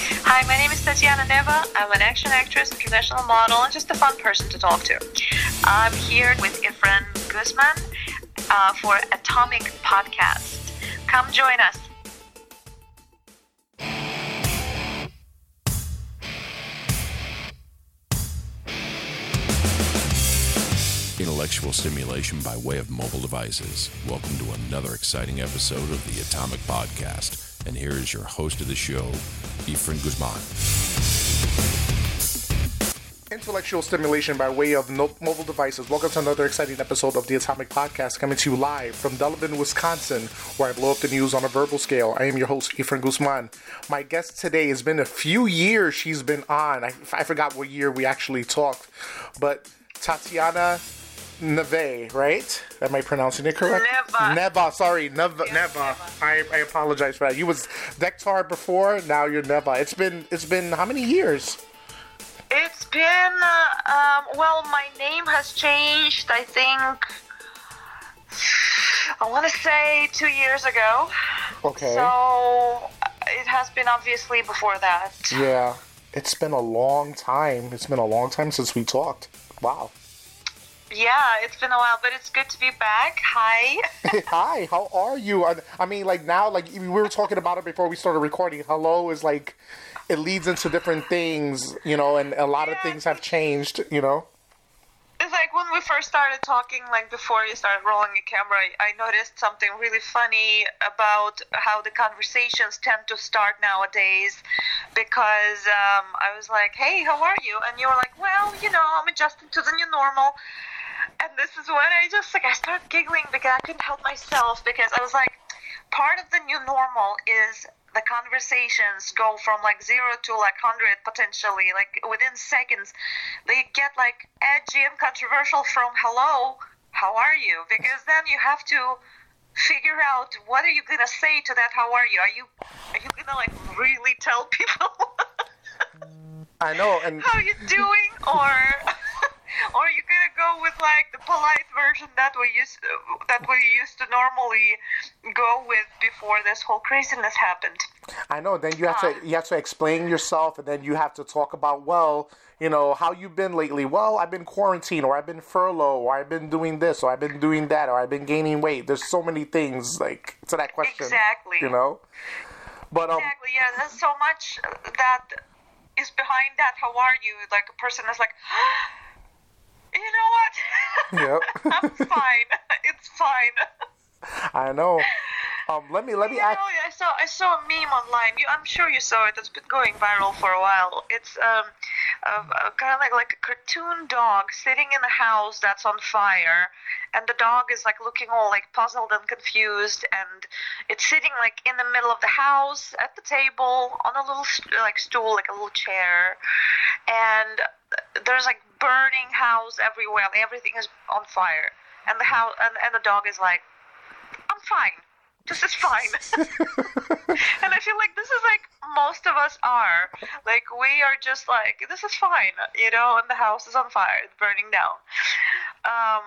Hi, my name is Tatiana Neva. I'm an action actress, international model, and just a fun person to talk to. I'm here with Efren Guzman uh, for Atomic Podcast. Come join us. Intellectual stimulation by way of mobile devices. Welcome to another exciting episode of the Atomic Podcast. And here is your host of the show, Efren Guzman. Intellectual stimulation by way of mobile devices. Welcome to another exciting episode of the Atomic Podcast, coming to you live from Delavan, Wisconsin, where I blow up the news on a verbal scale. I am your host, Efren Guzman. My guest today has been a few years she's been on. I, I forgot what year we actually talked, but Tatiana Neve, right? Am I pronouncing it correct? Neva. Neva, sorry, Neva. Yes, Neva. Neva. I, I apologize for that. You was Dektar before, now you're Neva. It's been it's been how many years? It's been, uh, um, well, my name has changed, I think, I want to say two years ago. Okay. So it has been obviously before that. Yeah, it's been a long time. It's been a long time since we talked. Wow. Yeah, it's been a while, but it's good to be back. Hi. Hi, how are you? I, I mean, like now, like we were talking about it before we started recording. Hello is like, it leads into different things, you know, and a lot of things have changed, you know. It's like when we first started talking, like before you started rolling a camera, I noticed something really funny about how the conversations tend to start nowadays. Because um, I was like, hey, how are you? And you were like, well, you know, I'm adjusting to the new normal. And this is when I just like I started giggling because I couldn't help myself because I was like, part of the new normal is the conversations go from like zero to like hundred potentially, like within seconds. They get like edgy and controversial from hello, how are you? Because then you have to figure out what are you gonna say to that how are you? Are you are you gonna like really tell people I know, and how are you doing or or are you gonna go with like the polite version that we used that we used to normally go with before this whole craziness happened I know. Then you have to you have to explain yourself, and then you have to talk about well, you know, how you've been lately. Well, I've been quarantined, or I've been furlough, or I've been doing this, or I've been doing that, or I've been gaining weight. There's so many things like to that question. Exactly. You know. But um, exactly yeah there's so much that is behind that how are you like a person is like you know what Yep. i'm fine it's fine I know. Um, let me let me ask. know, I saw I saw a meme online. You, I'm sure you saw it. It's been going viral for a while. It's um, a, kind of like like a cartoon dog sitting in a house that's on fire, and the dog is like looking all like puzzled and confused, and it's sitting like in the middle of the house at the table on a little st- like stool, like a little chair, and there's like burning house everywhere. Everything is on fire, and the house and, and the dog is like, I'm fine. This is fine. and I feel like this is like most of us are. Like we are just like this is fine, you know, and the house is on fire, it's burning down. Um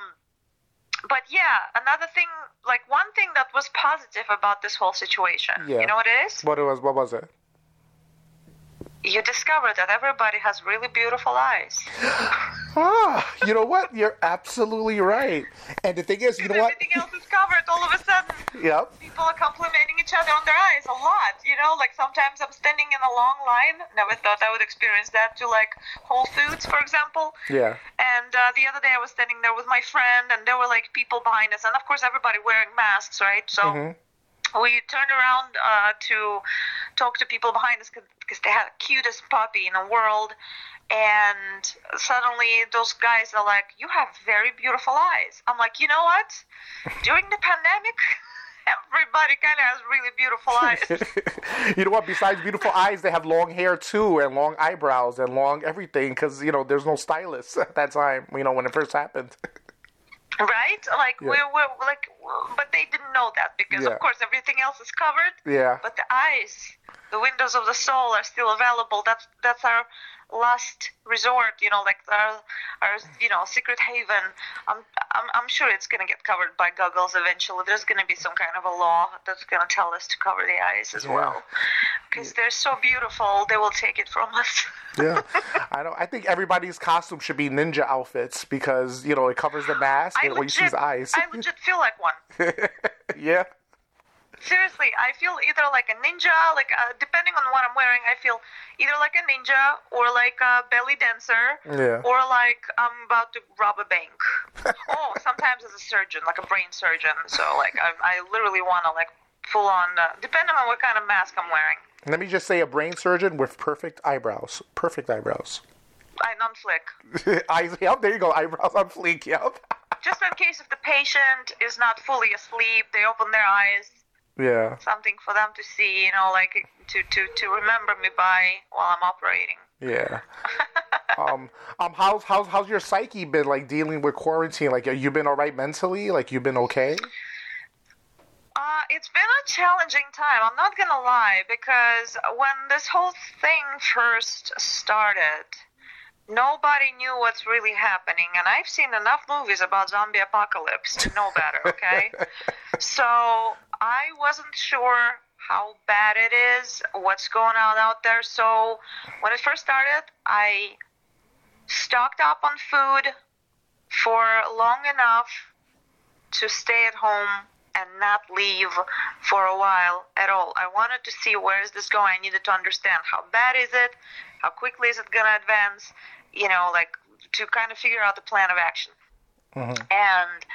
but yeah, another thing like one thing that was positive about this whole situation. Yeah. You know what it is? What it was? What was it? You discover that everybody has really beautiful eyes. Ah, you know what? You're absolutely right. And the thing is, you know what? Everything else is covered all of a sudden. Yep. people are complimenting each other on their eyes a lot. You know, like sometimes I'm standing in a long line. Never thought I would experience that to like Whole Foods, for example. Yeah. And uh, the other day I was standing there with my friend, and there were like people behind us, and of course everybody wearing masks, right? So Mhm. We turned around uh, to talk to people behind us because they had the cutest puppy in the world. And suddenly those guys are like, "You have very beautiful eyes." I'm like, you know what? During the pandemic, everybody kind of has really beautiful eyes. you know what? Besides beautiful eyes, they have long hair too, and long eyebrows, and long everything. Because you know, there's no stylist at that time. You know, when it first happened. right? Like Yeah. we're, we're like but they didn't know that because Yeah. of course everything else is covered. Yeah. But the eyes, the windows of the soul are still available. That's that's our last resort. You know, like our our you know secret haven. I'm I'm, I'm sure it's gonna get covered by goggles eventually. There's gonna be some kind of a law that's gonna tell us to cover the eyes as Yeah. well, because they're so beautiful. They will take it from us. yeah. I don't. I think everybody's costume should be ninja outfits because you know it covers the mask I and when you see legit, eyes. I legit feel like one. yeah. Seriously, I feel either like a ninja, like uh, depending on what I'm wearing, I feel either like a ninja or like a belly dancer, Yeah. or like I'm about to rob a bank. oh, sometimes as a surgeon, like a brain surgeon. So like I, I literally want to like full on, uh, depending on what kind of mask I'm wearing. Let me just say, a brain surgeon with perfect eyebrows. Perfect eyebrows. I'm non flick. Eyes. Yep. There you go. Eyebrows on fleek. Yep. Just in case if the patient is not fully asleep, they open their eyes. yeah. Something for them to see, you know, like to, to, to remember me by while I'm operating. Yeah. um. Um. How's how's how's your psyche been like dealing with quarantine? Like, you been all right mentally? Like, you've been okay? Uh, it's been a challenging time. I'm not gonna lie because when this whole thing first started, nobody knew what's really happening, and I've seen enough movies about zombie apocalypse to know better. Okay, so I wasn't sure how bad it is, what's going on out there. So when it first started, I stocked up on food for long enough to stay at home and not leave for a while at all. I wanted to see where is this going. I needed to understand how bad is it, how quickly is it going to advance, you know, like to kind of figure out the plan of action. Mm-hmm. And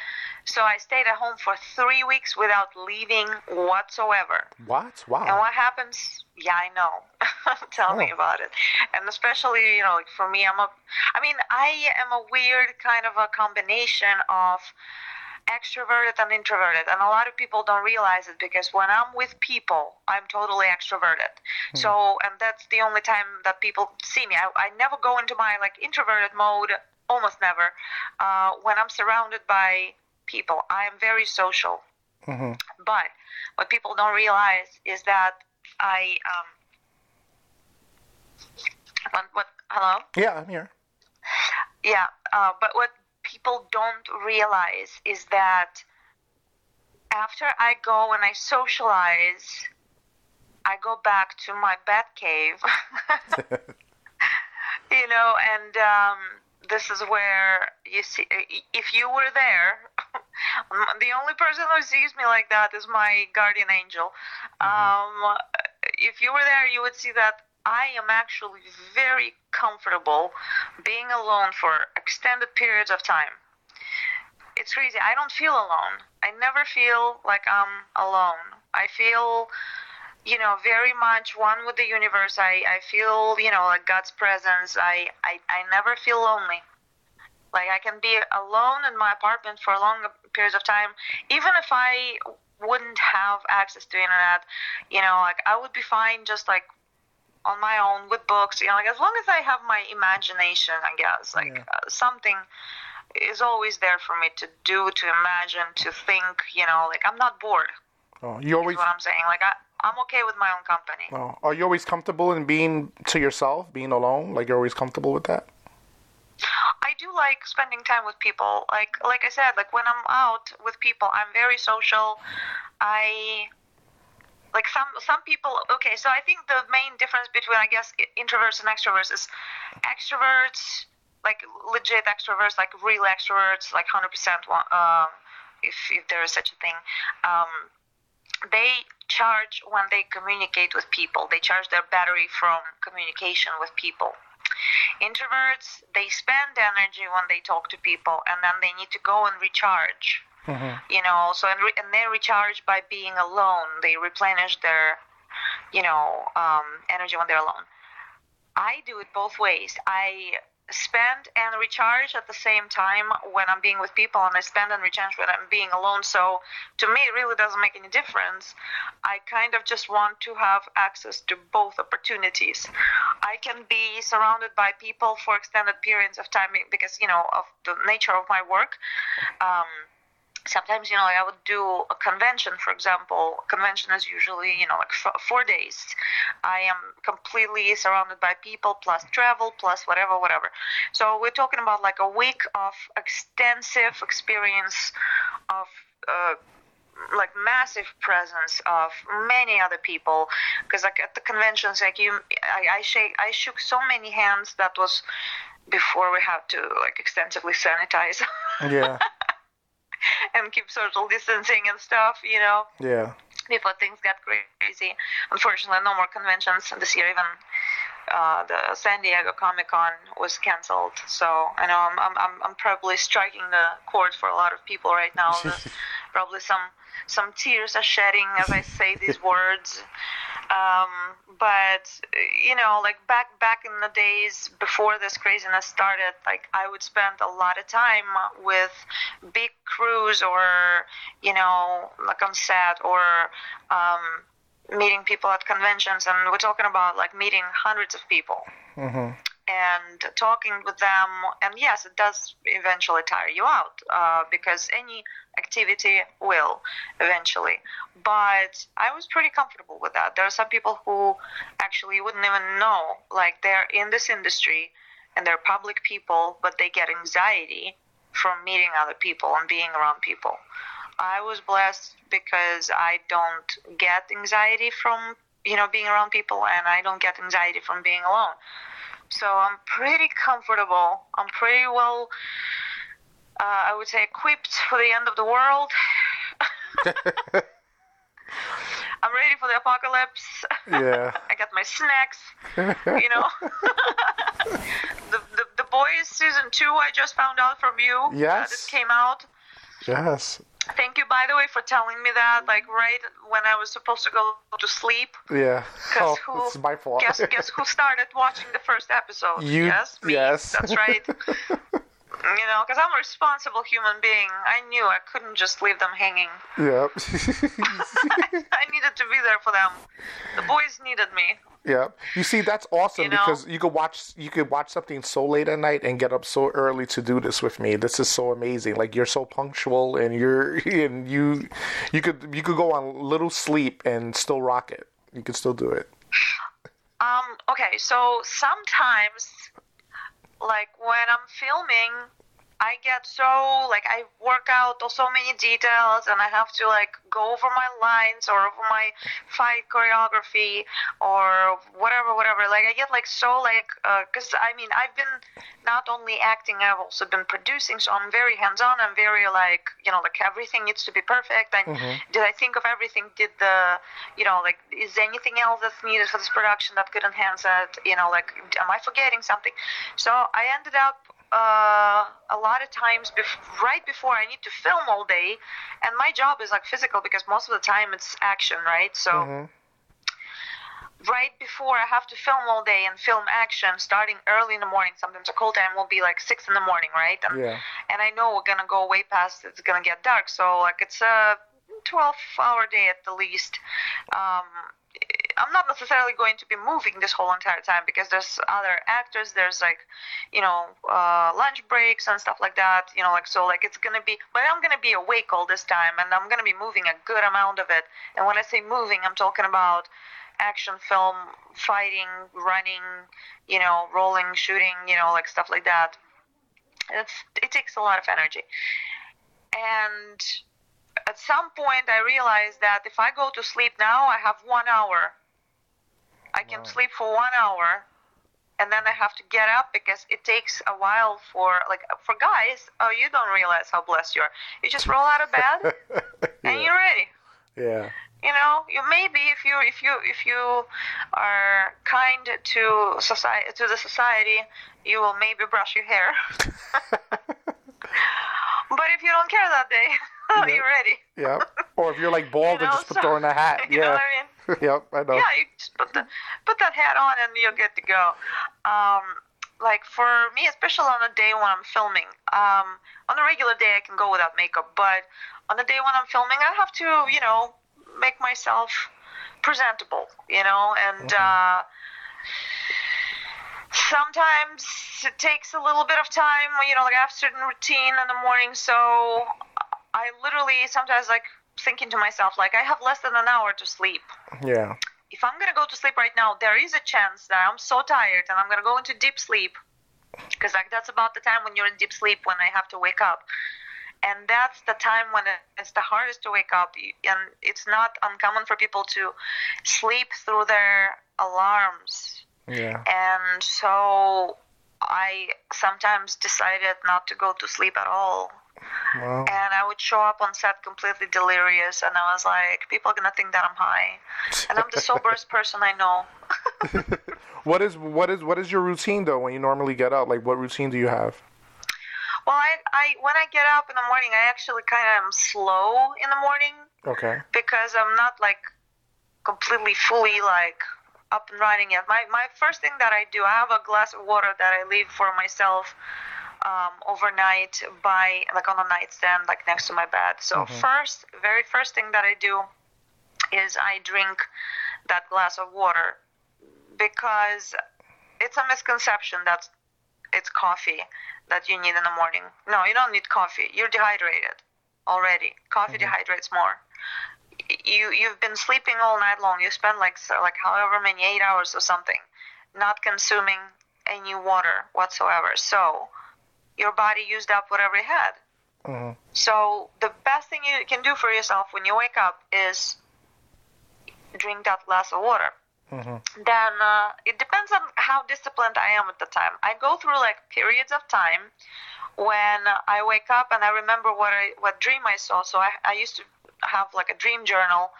so I stayed at home for three weeks without leaving whatsoever. What? Wow. And what happens? Yeah, I know. Tell me Oh. about it. And especially, you know, like for me, I'm a. I mean, I am a weird kind of a combination of extroverted and introverted, and a lot of people don't realize it because when I'm with people, I'm totally extroverted. So, and that's the only time that people see me. I, I never go into my like introverted mode. Almost never. Uh, when I'm surrounded by people, I am very social. But what people don't realize is that I um what, what hello Yeah, I'm here. yeah uh, but what people don't realize is that after I go and I socialize, I go back to my bat cave. you know, and um, this is where you see if you were there. the only person who sees me like that is my guardian angel. Um, if you were there, you would see that I am actually very comfortable being alone for extended periods of time. It's crazy. I don't feel alone. I never feel like I'm alone. I feel, you know, very much one with the universe. I, I feel, you know, like God's presence. I, I, I never feel lonely. Like I can be alone in my apartment for long periods of time, even if I wouldn't have access to internet. You know, like I would be fine just like on my own with books. You know, like as long as I have my imagination, I guess, like Yeah. uh, something is always there for me to do, to imagine, to think. You know, like I'm not bored. Oh, you always. Is what I'm saying. Like I, I'm okay with my own company. Oh, are you always comfortable in being to yourself, being alone? Like you're always comfortable with that? I do like spending time with people. Like like I said, like when I'm out with people, I'm very social. I like some some people. Okay, so I think the main difference between I guess introverts and extroverts is extroverts, like legit extroverts, like real extroverts, like hundred percent. Um, if if there is such a thing, um, they charge when they communicate with people. They charge their battery from communication with people. Introverts, they spend energy when they talk to people, and then they need to go and recharge. You know, so and, re- and they recharge by being alone. They replenish their, you know, um, energy when they're alone. I do it both ways. I spend and recharge at the same time when I'm being with people, and I spend and recharge when I'm being alone. So to me, it really doesn't make any difference. I kind of just want to have access to both opportunities. I can be surrounded by people for extended periods of time because, you know, of the nature of my work. Um, sometimes you know like i would do a convention for example convention is usually you know like f- four days. I am completely surrounded by people plus travel plus whatever whatever. So we're talking about like a week of extensive experience of uh, like massive presence of many other people. Because like at the conventions like you I, I shake i shook so many hands that was before we had to like extensively sanitize. Yeah. and keep social distancing and stuff, you know, Yeah. before things got crazy. Unfortunately, no more conventions this year. Even uh, the San Diego Comic Con was canceled. So I know I'm, I'm, I'm, I'm probably striking the chord for a lot of people right now. Probably some some tears are shedding as I say these words. Um, but you know, like back back in the days before this craziness started, like I would spend a lot of time with big crews or you know, like on set or um, meeting people at conventions, and we're talking about like meeting hundreds of people and talking with them. And yes, it does eventually tire you out uh, because any activity will eventually. But I was pretty comfortable with that. There are some people who actually wouldn't even know, like they're in this industry and they're public people, but they get anxiety from meeting other people and being around people. I was blessed because I don't get anxiety from you know being around people, and I don't get anxiety from being alone. So I'm pretty comfortable. I'm pretty well, uh, I would say, equipped for the end of the world. I'm ready for the apocalypse. Yeah. I got my snacks. You know. the, the the boys season two. I just found out from you. Yes. That it came out. Yes. Thank you, by the way, for telling me that. Like right when I was supposed to go to sleep. Yeah. Oh, who? it's my fault. Guess guess who started watching the first episode? You- Yes. Me. yes. That's right. you know, because I'm a responsible human being. I knew I couldn't just leave them hanging. Yep. I needed to be there for them. The boys needed me. yeah. You see, that's awesome You know? because you could watch you could watch something so late at night and get up so early to do this with me. This is so amazing. Like you're so punctual and you're and you you could you could go on little sleep and still rock it. You could still do it. Um, okay, so sometimes, like when I'm filming, I get so like I work out so many details, and I have to like go over my lines or over my fight choreography or whatever, whatever. Like I get like so like uh, because I mean I've been not only acting, I've also been producing, so I'm very hands-on. I'm very like you know like everything needs to be perfect. I mm-hmm. did I think of everything? Did the you know like is there anything else that's needed for this production that could enhance it? You know like am I forgetting something? So I ended up uh, a lot of times bef- right before I need to film all day, and my job is like physical because most of the time it's action, right? So right before I have to film all day and film action, starting early in the morning. Sometimes the call time will be like six in the morning, right? And Yeah. and I know we're gonna go way past. It's gonna get dark, so like it's a 12-hour day at the least. Um, I'm not necessarily going to be moving this whole entire time because there's other actors. There's like, you know, uh, lunch breaks and stuff like that. You know, like so, like it's gonna be. But I'm gonna be awake all this time, and I'm gonna be moving a good amount of it. And when I say moving, I'm talking about action film, fighting, running, you know, rolling, shooting, you know, like stuff like that. It's it takes a lot of energy. And at some point, I realized that if I go to sleep now, I have one hour. I can sleep for one hour, and then I have to get up because it takes a while for like for guys. Oh, you don't realize how blessed you are. You just roll out of bed and you're ready. Yeah. You know, you maybe if you if you if you are kind to society to the society, you will maybe brush your hair. but if you don't care that day, you're ready. Yeah. Or if you're like bald You and just put so- throw in a hat. you know yeah. what I mean? yep. I know. Yeah, you just put the put that hat on and you're good to go. Um, like for me, especially on a day when I'm filming, um, on a regular day I can go without makeup, but on the day when I'm filming, I have to, you know, make myself presentable, you know, and uh, sometimes it takes a little bit of time, you know, like I have a certain routine in the morning, so I literally sometimes like thinking to myself like I have less than an hour to sleep. Yeah. If I'm gonna go to sleep right now, there is a chance that I'm so tired and I'm gonna go into deep sleep because like that's about the time when you're in deep sleep when I have to wake up. And that's the time when it's the hardest to wake up, and it's not uncommon for people to sleep through their alarms. Yeah. And so I sometimes decided not to go to sleep at all. Wow. And I would show up on set completely delirious, and I was like, people are gonna think that I'm high, and I'm the soberest person I know. what is what is what is your routine though when you normally get up? Like what routine do you have? Well, I, I when I get up in the morning, I actually kind of am slow in the morning Okay. because I'm not like completely fully like up and running yet. My my first thing that I do, I have a glass of water that I leave for myself um, overnight by like on a nightstand, like next to my bed. So first, very first thing that I do is I drink that glass of water because it's a misconception that it's coffee that you need in the morning. No, you don't need coffee. You're dehydrated already. Coffee dehydrates more. You you've been sleeping all night long. You spend like like however many eight hours or something, not consuming any water whatsoever. So your body used up whatever it had. hmm So the best thing you can do for yourself when you wake up is drink that glass of water. hmm Then uh, it depends on how disciplined I am at the time. I go through like periods of time when I wake up and I remember what I what dream I saw. So I I used to have like a dream journal.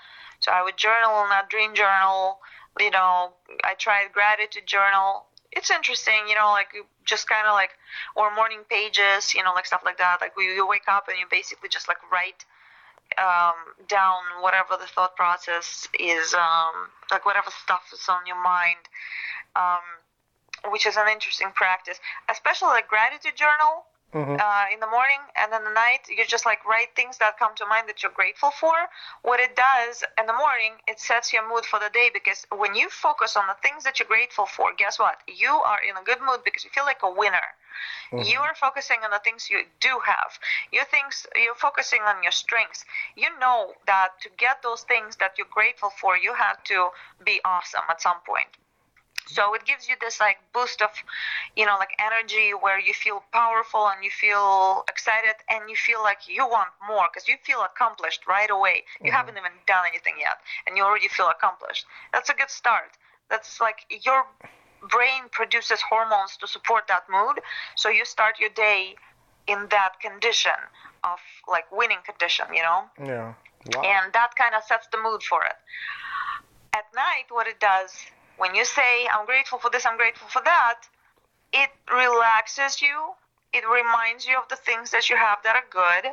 So I would journal in that dream journal. You know, I tried gratitude journal. It's interesting, you know, like you just kind of like or morning pages, you know, like stuff like that. Like you, wake up and you basically just like write um, down whatever the thought process is, um, like whatever stuff is on your mind, um, which is an interesting practice, especially like gratitude journal hmm uh, in the morning and in the night you just like write things that come to mind that you're grateful for. What it does in the morning it sets your mood for the day because when you focus on the things that you're grateful for guess what? You are in a good mood because you feel like a winner. You are focusing on the things you do have. You things you're focusing on your strengths. You know that to get those things that you're grateful for you have to be awesome at some point so it gives you this like boost of you know like energy where you feel powerful and you feel excited and you feel like you want more because you feel accomplished right away you mm-hmm. haven't even done anything yet and you already feel accomplished that's a good start that's like your brain produces hormones to support that mood so you start your day in that condition of like winning condition you know Yeah. Wow. and that kind of sets the mood for it. At night, what it does, when you say, I'm grateful for this, I'm grateful for that, it relaxes you. It reminds you of the things that you have that are good.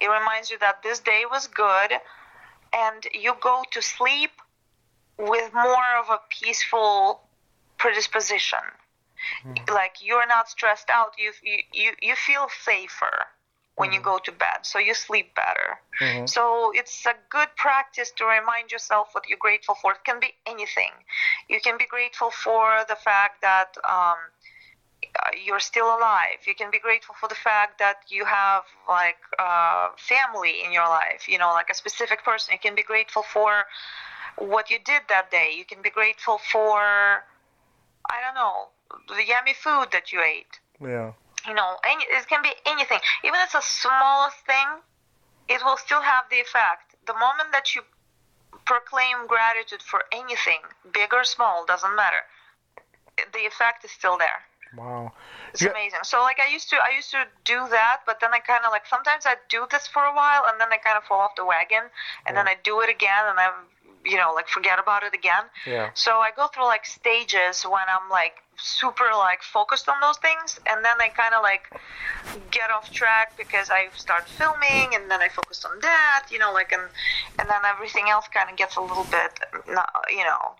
It reminds you that this day was good. And you go to sleep with more of a peaceful predisposition. Hmm. Like you're not stressed out. You, you, you, you feel safer when you go to bed. So you sleep better. Mhm. So it's a good practice to remind yourself what you're grateful for. It can be anything. You can be grateful for the fact that um, uh, you're still alive. You can be grateful for the fact that you have like uh, family in your life. You know, like a specific person. You can be grateful for what you did that day. You can be grateful for I don't know the yummy food that you ate Yeah. You know, any, it can be anything. Even if it's the smallest thing, it will still have the effect. The moment that you proclaim gratitude for anything, big or small, doesn't matter. The effect is still there. Wow. It's Yeah. amazing. So like I used to, I used to do that, but then I kind of like sometimes I do this for a while, and then I kind of fall off the wagon, and then I do it again, and I'm you know, like forget about it again. Yeah. So I go through like stages when I'm like super like focused on those things, and then I kind of like get off track because I start filming, and then I focus on that, you know, like and and then everything else kind of gets a little bit, uh, you know,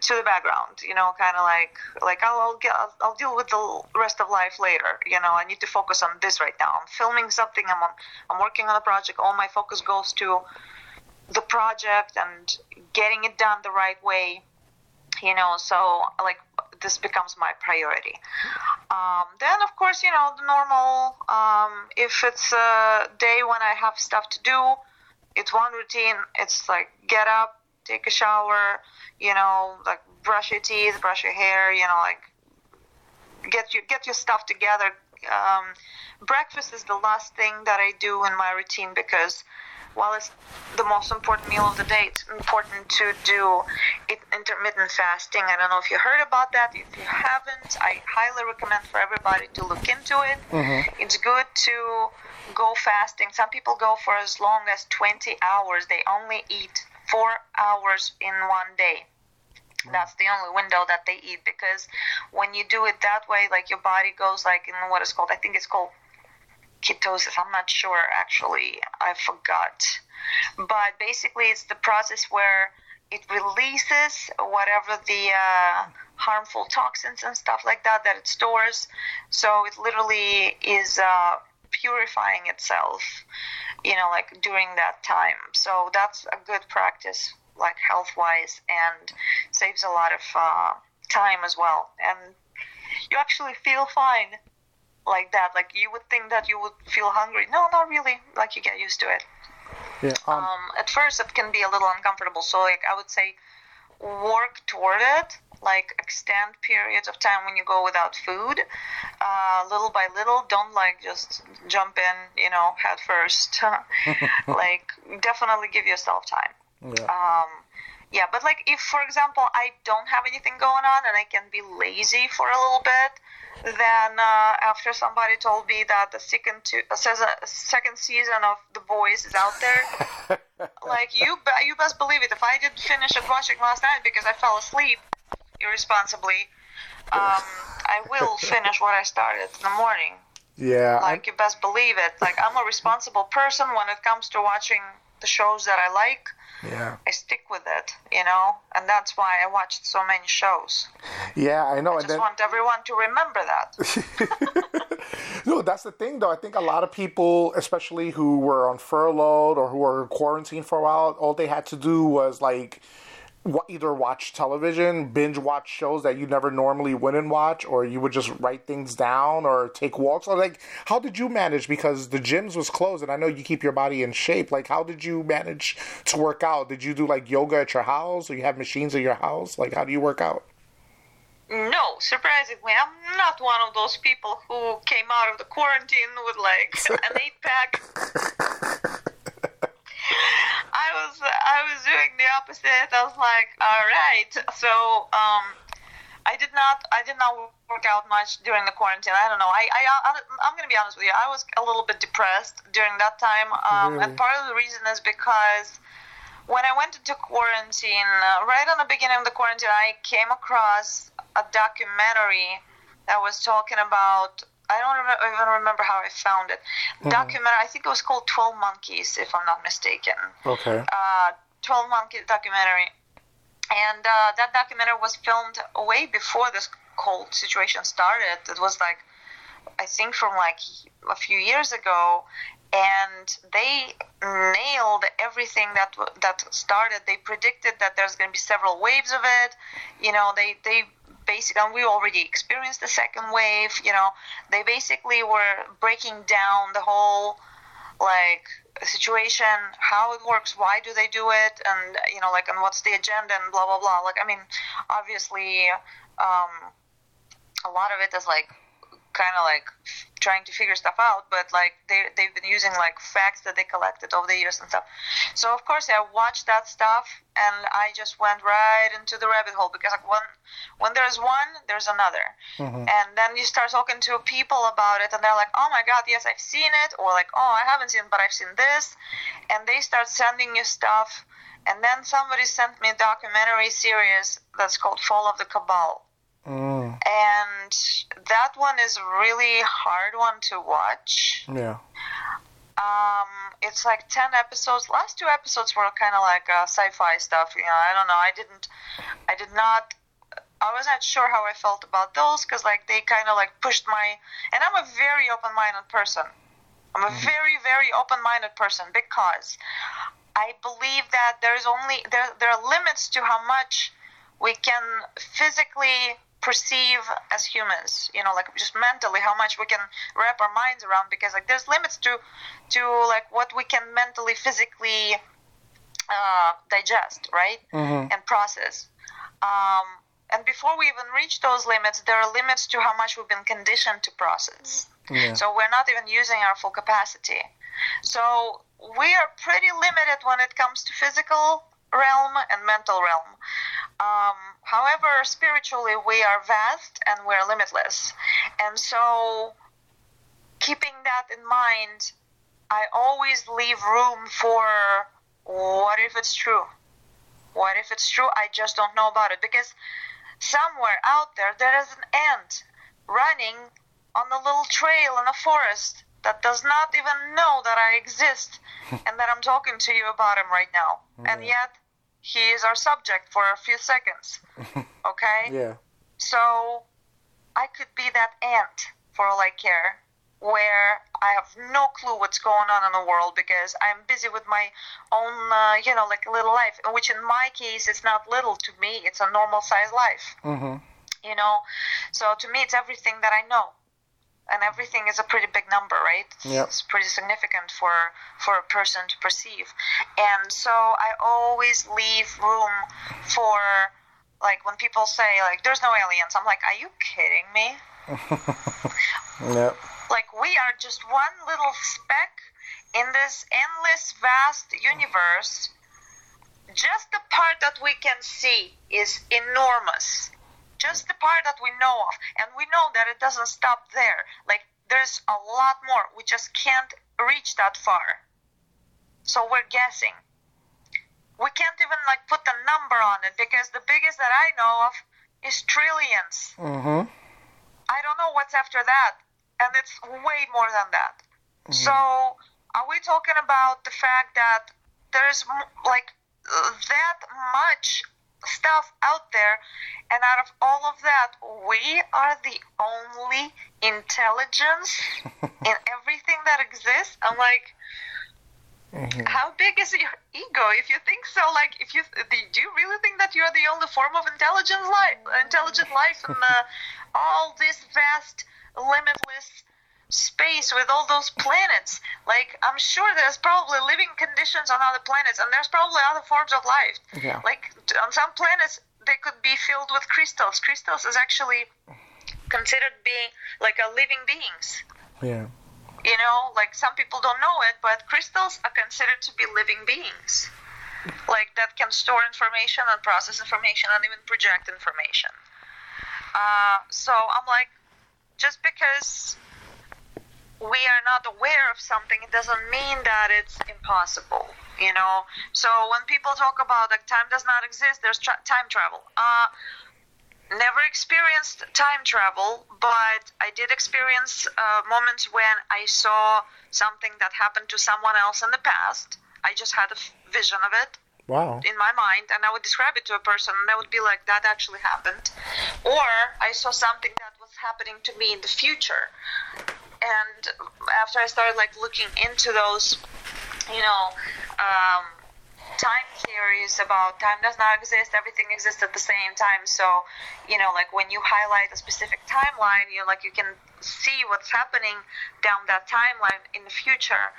to the background, you know, kind of like like I'll I'll, get, I'll I'll deal with the rest of life later. You know, I need to focus on this right now. I'm filming something. I'm on, I'm working on a project. All my focus goes to the project and getting it done the right way. You know, so like this becomes my priority. Um, then, of course, you know, the normal, um, if it's a day when I have stuff to do, it's one routine. It's like get up, take a shower, you know, like brush your teeth, brush your hair, you know, like get your get your stuff together. Um, breakfast is the last thing that I do in my routine because while it's the most important meal of the day, it's important to do intermittent fasting. I don't know if you heard about that. If you haven't, I highly recommend for everybody to look into it. Mm-hmm. It's good to go fasting. Some people go for as long as 20 hours. They only eat four hours in one day. That's the only window that they eat because when you do it that way, like your body goes like in what is called, I think it's called ketosis. I'm not sure actually. I forgot. But basically, it's the process where it releases whatever the uh, harmful toxins and stuff like that that it stores. So it literally is uh, purifying itself, you know, like during that time. So that's a good practice, like health wise, and saves a lot of uh, time as well. And you actually feel fine like that. Like you would think that you would feel hungry. No, not really. Like you get used to it. Yeah. Um, um, at first, it can be a little uncomfortable. So, like I would say, work toward it. Like extend periods of time when you go without food, uh, little by little. Don't like just jump in, you know, head first. like definitely give yourself time. Yeah. Um, yeah, but like if, for example, I don't have anything going on and I can be lazy for a little bit, then uh, after somebody told me that the second two, uh, says second season of The Boys is out there, like you, you best believe it. If I didn't finish it watching last night because I fell asleep irresponsibly, um, I will finish what I started in the morning. Yeah. Like you best believe it. Like I'm a responsible person when it comes to watching the shows that I like. Yeah. I stick with it, you know, and that's why I watched so many shows. Yeah, I know. I just then, want everyone to remember that. no, that's the thing, though. I think a lot of people, especially who were on furloughed or who were quarantined for a while, all they had to do was like either watch television, binge watch shows that you never normally wouldn't watch, or you would just write things down or take walks. Or like, how did you manage? Because the gyms was closed, and I know you keep your body in shape. Like, how did you manage to work out? Did you do like yoga at your house, or you have machines at your house? Like, how do you work out? No, surprisingly, I'm not one of those people who came out of the quarantine with like an eight pack. I was I was doing the opposite. I was like, all right. So um, I did not I did not work out much during the quarantine. I don't know. I, I I'm gonna be honest with you. I was a little bit depressed during that time, um, really? and part of the reason is because when I went into quarantine, uh, right on the beginning of the quarantine, I came across a documentary that was talking about I don't remember, even remember how I found it. Mm-hmm. Documentary, I think it was called Twelve Monkeys, if I'm not mistaken. Okay. Uh, Twelve Monkey documentary, and uh, that documentary was filmed way before this cold situation started. It was like, I think from like a few years ago, and they nailed everything that that started. They predicted that there's going to be several waves of it. You know, they they basically, and we already experienced the second wave. You know, they basically were breaking down the whole like situation, how it works, why do they do it, and you know, like, and what's the agenda, and blah blah blah. Like, I mean, obviously, um, a lot of it is like kind of like trying to figure stuff out, but like they they've been using like facts that they collected over the years and stuff. So of course I watched that stuff and I just went right into the rabbit hole because like when when there's one, there's another, Mhm. and then you start talking to people about it and they're like, oh my god, yes I've seen it, or like oh I haven't seen it but I've seen this, and they start sending you stuff. And then somebody sent me a documentary series that's called Fall of the Cabal Mm, and that one is really hard one to watch. yeah. Um, it's like ten episodes. Last two episodes were kind of like uh, sci-fi stuff. You know, I don't know. I didn't. I did not. I was not sure how I felt about those because like they kind of like pushed my. And I'm a very open-minded person. I'm a very very open-minded person because I believe that there's only there there are limits to how much we can physically perceive as humans you know like just mentally how much we can wrap our minds around because like there's limits to to like what we can mentally physically uh, digest right Mhm. and process um, and before we even reach those limits there are limits to how much we've been conditioned to process Yeah. so we're not even using our full capacity so we are pretty limited when it comes to physical realm and mental realm um, however, spiritually, we are vast and we're limitless. And so, keeping that in mind, I always leave room for what if it's true? What if it's true? I just don't know about it. Because somewhere out there, there is an ant running on a little trail in a forest that does not even know that I exist and that I'm talking to you about him right now. And yet, he is our subject for a few seconds. Okay? Yeah. So I could be that ant for all I care, where I have no clue what's going on in the world because I'm busy with my own, uh, you know, like little life, which in my case it's not little to me, it's a normal size life, Mm-hmm. you know. So to me, it's everything that I know. And everything is a pretty big number, right? It's, Yep. it's pretty significant for for a person to perceive. And so I always leave room for like when people say like there's no aliens i'm like are you kidding me Yep. like we are just one little speck in this endless vast universe just the part that we can see is enormous just the part that we know of and we know that it doesn't stop there. Like there's a lot more. We just can't reach that far. So we're guessing. We can't even like put the number on it because the biggest that i know of is trillions. Mm-hmm. I don't know what's after that, and it's way more than that. So, are we talking about the fact that there's like that much stuff out there, and out of all of that, we are the only intelligence in everything that exists? I'm like, how big is your ego? If you think so, like, if you do you really think that you're the only form of intelligence life, intelligent life, in uh, all this vast, limitless space with all those planets? Like, I'm sure there's probably living conditions on other planets, and there's probably other forms of life. Yeah. Like on some planets, they could be filled with crystals. Crystals is actually considered being like a living beings Yeah. you know like some people don't know it but crystals are considered to be living beings like that can store information and process information and even project information uh, so i'm like just because we are not aware of something it doesn't mean that it's impossible you know so when people talk about like time does not exist there's tra- time travel uh, never experienced time travel, but I did experience uh, moments when I saw something that happened to someone else in the past. I just had a f- vision of it Wow. in my mind, and I would describe it to a person, and they would be like, "That actually happened," or I saw something that was happening to me in the future. And after I started like looking into those, you know, um, time theories about time does not exist, everything exists at the same time. So, you know, like when you highlight a specific timeline, you know, like you can see what's happening down that timeline in the future.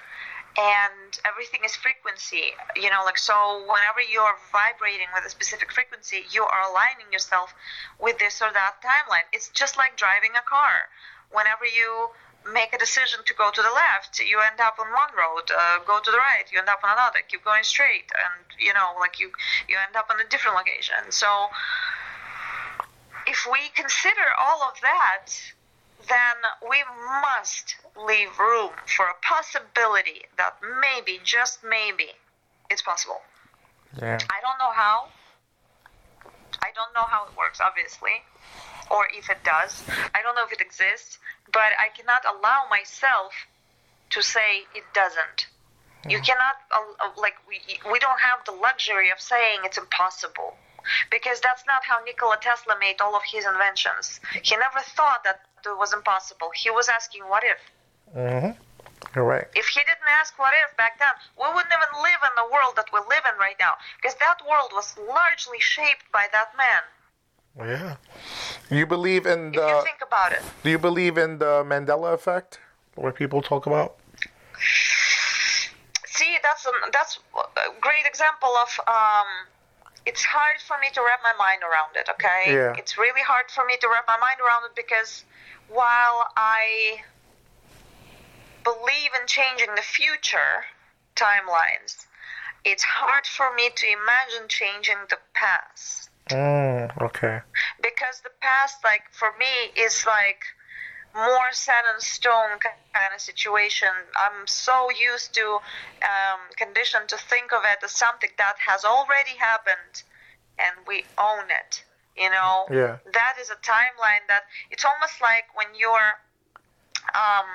And everything is frequency, you know, like so whenever you're vibrating with a specific frequency, you are aligning yourself with this or that timeline. It's just like driving a car. Whenever you make a decision to go to the left, you end up on one road. Uh, go to the right, you end up on another. Keep going straight, and you know, like you, you end up on a different location. So, if we consider all of that, then we must leave room for a possibility that maybe, just maybe, it's possible. Yeah. I don't know how. I don't know how it works, obviously, or if it does. I don't know if it exists, but I cannot allow myself to say it doesn't. You cannot, uh, uh, like, we, we don't have the luxury of saying it's impossible. Because that's not how Nikola Tesla made all of his inventions. He never thought that it was impossible. He was asking, what if? Mm-hmm. Correct. If he didn't ask what if back then, we wouldn't even live in the world that we live in right now. Because that world was largely shaped by that man. Yeah. You believe in If the? you think about it. do you believe in the Mandela effect, where people talk about? See, that's a, that's a great example of. Um, it's hard for me to wrap my mind around it. Okay. Yeah. It's really hard for me to wrap my mind around it because while I believe in changing the future timelines, it's hard for me to imagine changing the past Mm, okay. because the past like for me is like more set in stone kind of situation i'm so used to um, conditioned to think of it as something that has already happened and we own it you know Yeah. that is a timeline that it's almost like when you're um,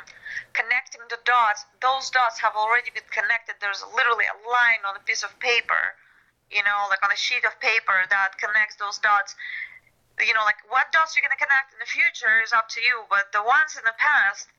connecting the dots those dots have already been connected there's literally a line on a piece of paper you know like on a sheet of paper that connects those dots. You know like what dots you're going to connect in the future is up to you but the ones in the past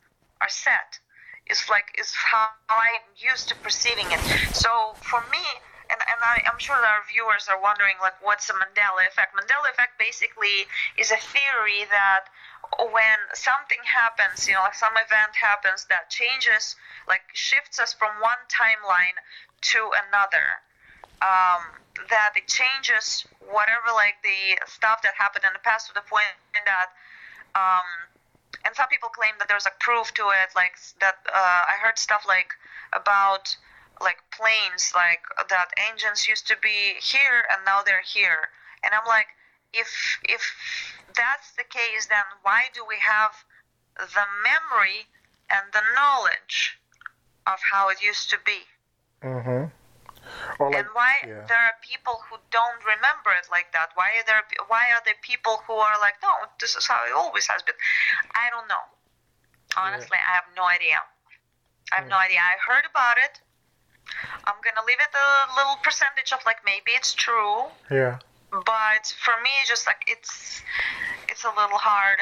are set. It's like it's how i'm used to perceiving it. So for me and, and I, i'm sure our viewers are wondering like what's the mandela effect? Mandela effect basically is a theory that when something happens you know like some event happens that changes like shifts us from one timeline to another um, that it changes whatever like the stuff that happened in the past to the point that um, and some people claim that there's a proof to it like that uh, i heard stuff like about like planes like that engines used to be here and now they're here and i'm like if if that's the case then why do we have the memory and the knowledge of how it used to be Mm-hmm. Like, and why yeah. there are people who don't remember it like that? Why are there why are there people who are like no this is how it always has been. I don't know. Honestly i have no idea. I have no hmm. idea. I heard about it. I'm gonna leave it a little percentage of like maybe it's true. Yeah. but for me just like it's it's a little hard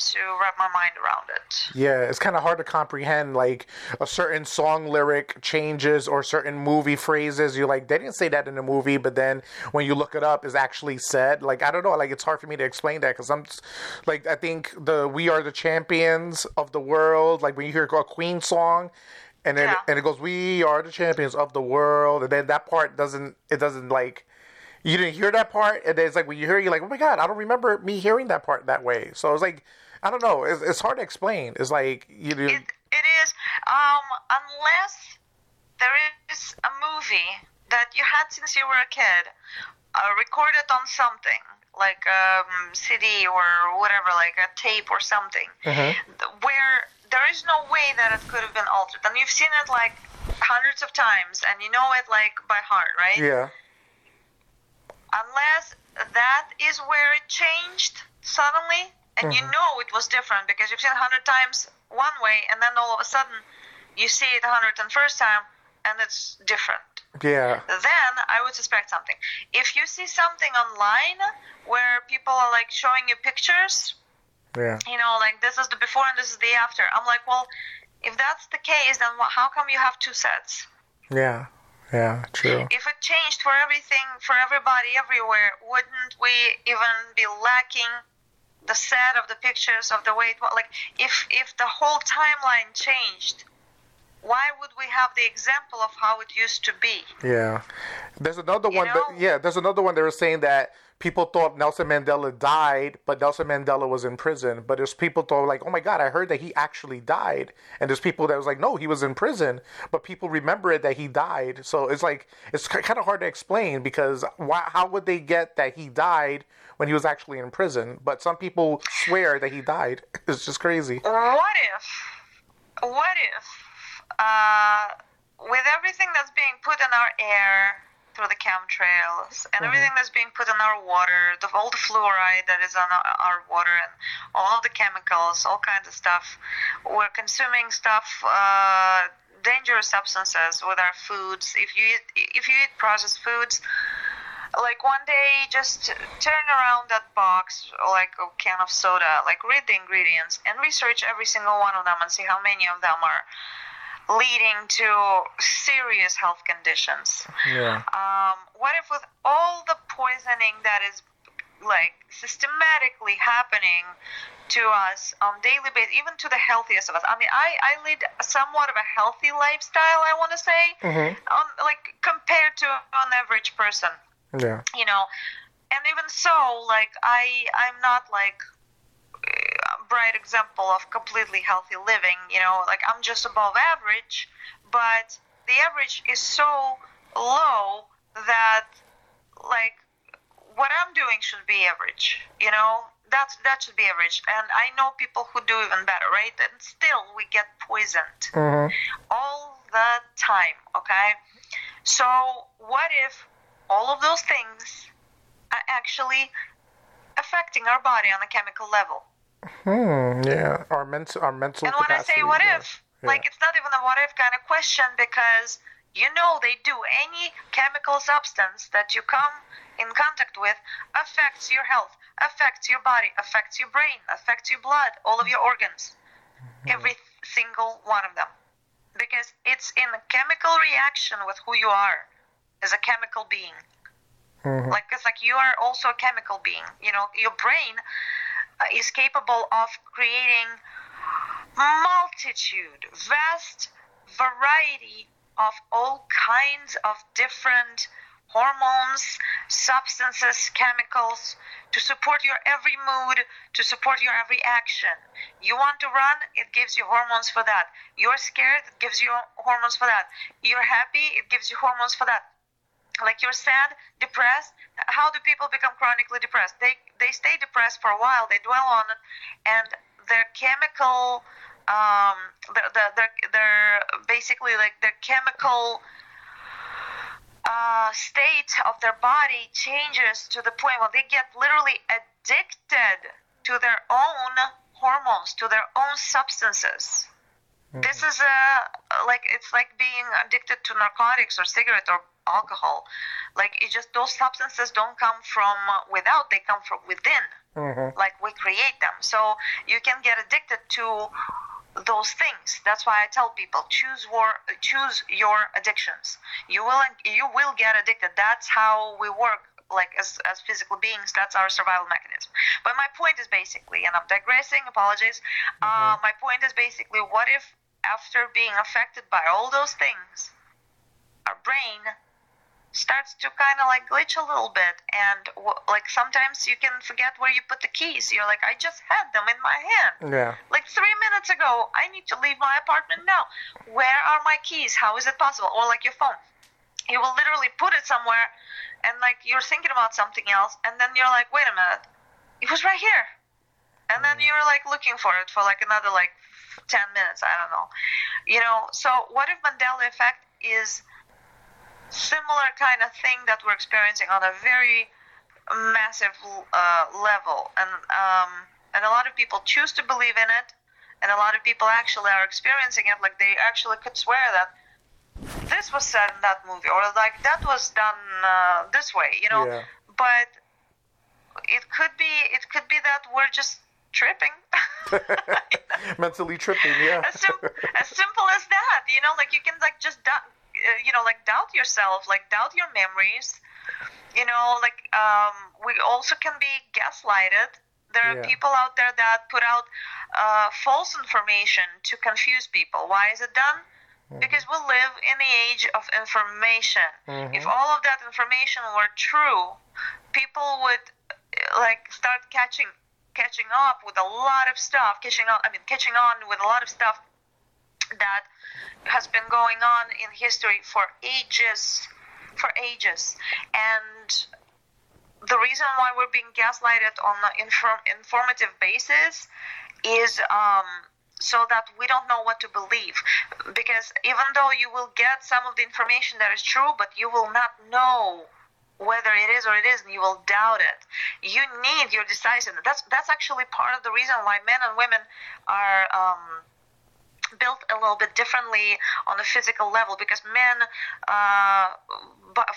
to wrap my mind around it Yeah, it's kind of hard to comprehend. Like a certain song lyric changes or certain movie phrases. You're like, they didn't say that in the movie, but then when you look it up, is actually said. Like I don't know. Like it's hard for me to explain that because I'm like I think the "We Are the Champions of the World." Like when you hear a Queen song. And then Yeah. and it goes, "We are the champions of the world," and then that part doesn't. It doesn't like you didn't hear that part, and then it's like when you hear, it, you're like, "Oh my god, I don't remember me hearing that part that way." So it's like, I don't know. It's, it's hard to explain. It's like you. do It, it is, um, unless there is a movie that you had since you were a kid, uh, recorded on something like um, CD or whatever, like a tape or something, Mhm. where there is no way that it could have been altered, and you've seen it like hundreds of times, and you know it like by heart, right? Yeah. unless that is where it changed suddenly and you uh-huh. know it was different because you've seen it a hundred times one way and then all of a sudden you see it a hundred and first time and it's different Yeah. then i would suspect something if you see something online where people are like showing you pictures Yeah. you know like this is the before and this is the after i'm like well if that's the case then how come you have two sets Yeah. Yeah. True. if it changed for everything for everybody everywhere wouldn't we even be lacking the set of the pictures of the way it was like if if the whole timeline changed why would we have the example of how it used to be Yeah. There's another one. that, yeah. There's another one. They were saying that people thought Nelson Mandela died, but Nelson Mandela was in prison. But there's people thought like, oh my god, I heard that he actually died. And there's people that was like, no, he was in prison, but people remember it that he died. So it's like it's kind of hard to explain because why? How would they get that he died when he was actually in prison? But some people swear that he died. It's just crazy. what if what if uh, with everything that's being put in our air through the chemtrails and everything that's being put in our water the, all the fluoride that is on our, our water and all of the chemicals all kinds of stuff we're consuming stuff uh, dangerous substances with our foods if you eat, if you eat processed foods like one day just turn around that box like a can of soda like read the ingredients and research every single one of them and see how many of them are leading to serious health conditions Yeah. um, what if with all the poisoning that is like systematically happening to us on daily basis, even to the healthiest of us. I mean, I, I lead somewhat of a healthy lifestyle, I want to say, Mhm. on, like compared to an average person, Yeah. you know. And even so, like I, I'm not like a bright example of completely healthy living, you know. Like I'm just above average, but the average is so low that like what I'm doing should be average, you know. That's that should be average, and I know people who do even better, right? And still, we get poisoned Mhm. all the time, okay? So, what if all of those things are actually affecting our body on a chemical level? Hmm. Yeah. Our mental. Our mental. And when I say what yeah. if, like it's not even a what if kind of question because you know they do. Any chemical substance that you come in contact with affects your health, affects your body, affects your brain, affects your blood, all of your organs. Every single one of them. Because it's in a chemical reaction with who you are as a chemical being. Mhm. Like it's like you are also a chemical being. You know, your brain uh, is capable of creating multitude, vast variety of all kinds of different hormones, substances, chemicals to support your every mood, to support your every action. You want to run, it gives you hormones for that. You're scared, it gives you hormones for that. You're happy, it gives you hormones for that like you're sad, depressed. How do people become chronically depressed? They they stay depressed for a while. They dwell on it, and their chemical, um, their their their, their basically like their chemical uh, state of their body changes to the point where they get literally addicted to their own hormones, to their own substances. This is a like it's like being addicted to narcotics or cigarette or alcohol. Like it just those substances don't come from uh, without; they come from within. Mhm. Like we create them. So you can get addicted to those things. That's why I tell people choose war, choose your addictions. You will you will get addicted. That's how we work. Like as as physical beings, that's our survival mechanism. But my point is basically, and I'm digressing. Apologies. Uh, my point is basically, what if after being affected by all those things, our brain starts to kind of like glitch a little bit and w- like sometimes you can forget where you put the keys. You're like i just had them in my hand. Yeah. like three minutes ago i need to leave my apartment now. Where are my keys? How is it possible? Or like your phone. You will literally put it somewhere and like you're thinking about something else and then you're like wait a minute. It was right here. And then mm. you're like looking for it for like another like 10 minutes. I don't know. You know so what if mandela effect is similar kind of thing that we're experiencing on a very massive uh, level and um, and a lot of people choose to believe in it and a lot of people actually are experiencing it like they actually could swear that this was said in that movie or like that was done uh, this way you know Yeah. but it could be it could be that we're just tripping Mentally tripping. Yeah. as, sim- as simple as that you know like you can like just uh, you know like doubt yourself like doubt your memories you know like um, we also can be gaslighted. There are Yeah. people out there that put out uh, false information to confuse people. Why is it done? Because we live in the age of information. If all of that information were true people would uh, like start catching catching up with a lot of stuff catching on i mean catching on with a lot of stuff that has been going on in history for ages for ages and the reason why we're being gaslighted on an inform- informative basis is um, so that we don't know what to believe. Because even though you will get some of the information that is true, but you will not know whether it is or it isn't, you will doubt it. You need your decisiveness. That's that's actually part of the reason why men and women are. Um, built a little bit differently on a physical level because men uh,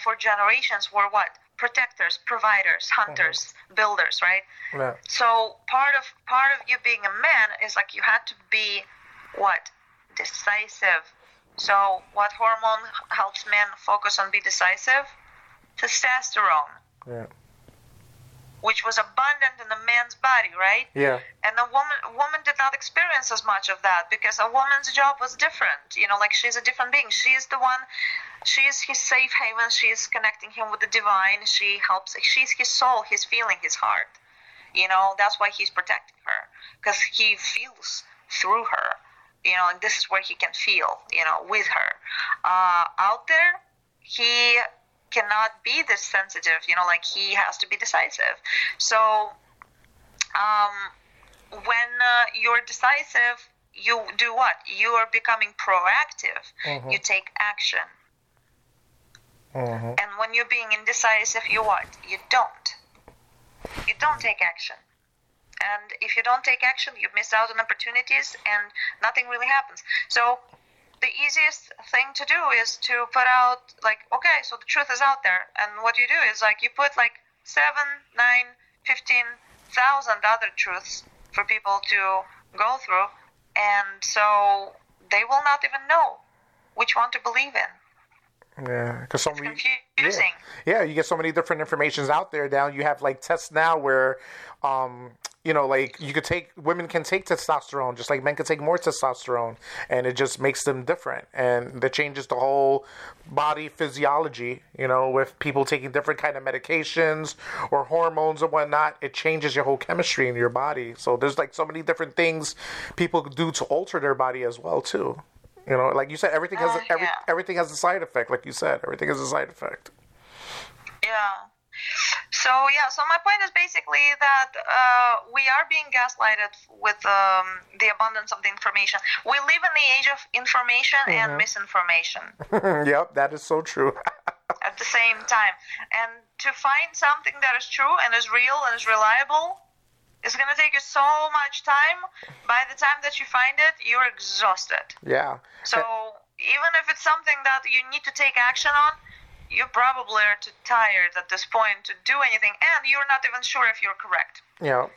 for generations were what? Protectors providers hunters builders right? Yeah. so part of part of you being a man is like you had to be what? Decisive. So what hormone helps men focus on be decisive? Testosterone. Yeah. Which was abundant in a man's body, right? Yeah. And a woman, woman did not experience as much of that because a woman's job was different. You know, like she's a different being. She's the one. She is his safe haven. She is connecting him with the divine. She helps. She's his soul, his feeling, his heart. You know, that's why he's protecting her because he feels through her. You know, and this is where he can feel. You know, with her. Uh, out there, he cannot be this sensitive. You know, like he has to be decisive. So, um, when uh, you're decisive, you do what? You are becoming proactive. Mhm. You take action. hmm And when you're being indecisive, you what? You don't. You don't take action. And if you don't take action, you miss out on opportunities and nothing really happens. So the easiest thing to do is to put out like, okay, so the truth is out there. And what you do is like you put like seven, nine, fifteen thousand other truths for people to go through and so they will not even know which one to believe in. Yeah, because so many. confusing. Yeah. yeah, you get so many different informations out there now. You have like tests now where, um, you know, like you could take women can take testosterone just like men can take more testosterone, and it just makes them different, and that changes the whole body physiology. You know, with people taking different kind of medications or hormones and whatnot, it changes your whole chemistry in your body. So there's like so many different things people do to alter their body as well too. You know, like you said, everything has Uh, every, yeah. everything has a side effect. Like you said, everything has a side effect. Yeah. So yeah, so my point is basically that uh, we are being gaslighted with um, the abundance of the information. We live in the age of information and misinformation yep, that is so true. at the same time. And to find something that is true and is real and is reliable it's going to take you so much time. By the time that you find it, you're exhausted. yeah. So even if it's something that you need to take action on, you probably are too tired at this point to do anything, and you're not even sure if you're correct. Yeah.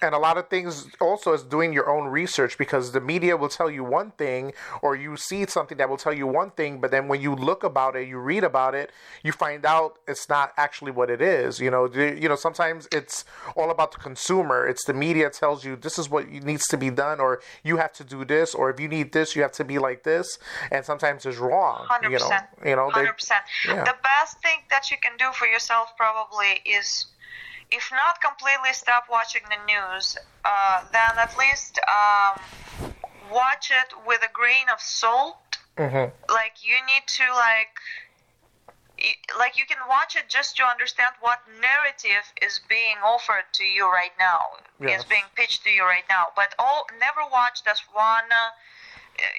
And a lot of things also is doing your own research because the media will tell you one thing or you see something that will tell you one thing, but then when you look about it, you read about it, you find out it's not actually what it is. You know, you know, sometimes it's all about the consumer. It's the media tells you this is what needs to be done or you have to do this or if you need this, you have to be like this. And sometimes it's wrong. Hundred You know, you know, they- hundred percent. yeah. The best thing that you can do for yourself probably is, if not completely stop watching the news, uh, then at least um, watch it with a grain of salt. Mhm. Like you need to like. Like you can watch it just to understand what narrative is being offered to you right now, Yes. is being pitched to you right now. But all never watch this one, uh,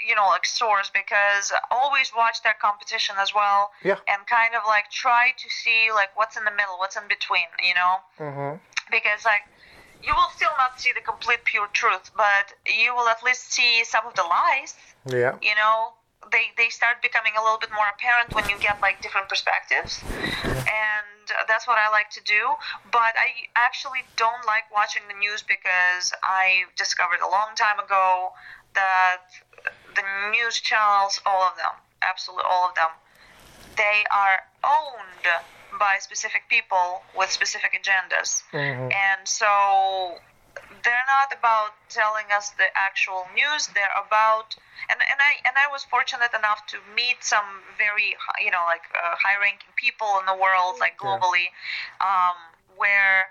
you know, like source because always watch their competition as well Yeah. and kind of like try to see like what's in the middle, what's in between, you know? Mhm. Because like you will still not see the complete pure truth, but you will at least see some of the lies. Yeah. You know, they they start becoming a little bit more apparent when you get like different perspectives, and that's what I like to do. But I actually don't like watching the news because I discovered a long time ago that the news channels, all of them, absolutely all of them, they are owned by specific people with specific agendas. Mhm. And so they're not about telling us the actual news. They're about and, and I and I was fortunate enough to meet some very you know like uh, high-ranking people in the world like Yeah. globally, um, where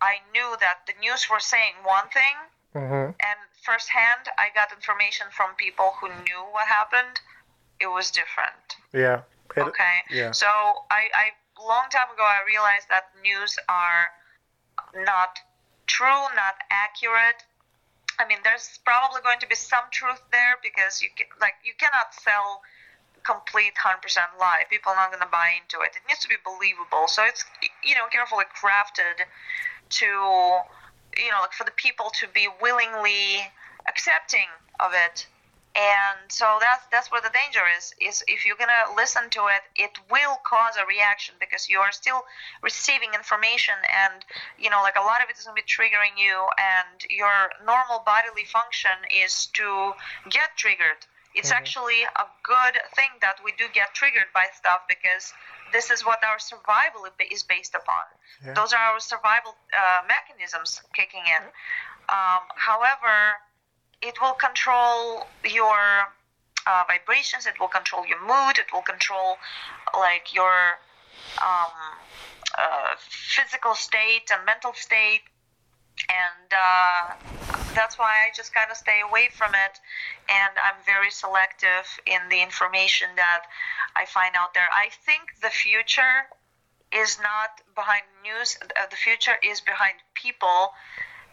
I knew that the news were saying one thing, Mhm. and firsthand I got information from people who knew what happened. It was different. Yeah. It- Okay. yeah. So I, I long time ago I realized that news are not true, not accurate. I mean, there's probably going to be some truth there because you ca- like you cannot sell complete 100% lie. People are not going to buy into it. It needs to be believable. So it's you know carefully crafted to you know like for the people to be willingly accepting of it. And so that's that's where the danger is is if you're gonna listen to it it will cause a reaction because you are still receiving information and you know like a lot of it is gonna be triggering you and your normal bodily function is to get triggered. It's mm-hmm. actually a good thing that we do get triggered by stuff because this is what our survival is based upon. Yeah. Those are our survival uh, mechanisms kicking in. Um, however, it will control your uh, vibrations. It will control your mood. It will control like your um, uh, physical state and mental state and uh, that's why I just kind of stay away from it. And I'm very selective in the information that I find out there. I think the future is not behind news. Uh, the future is behind people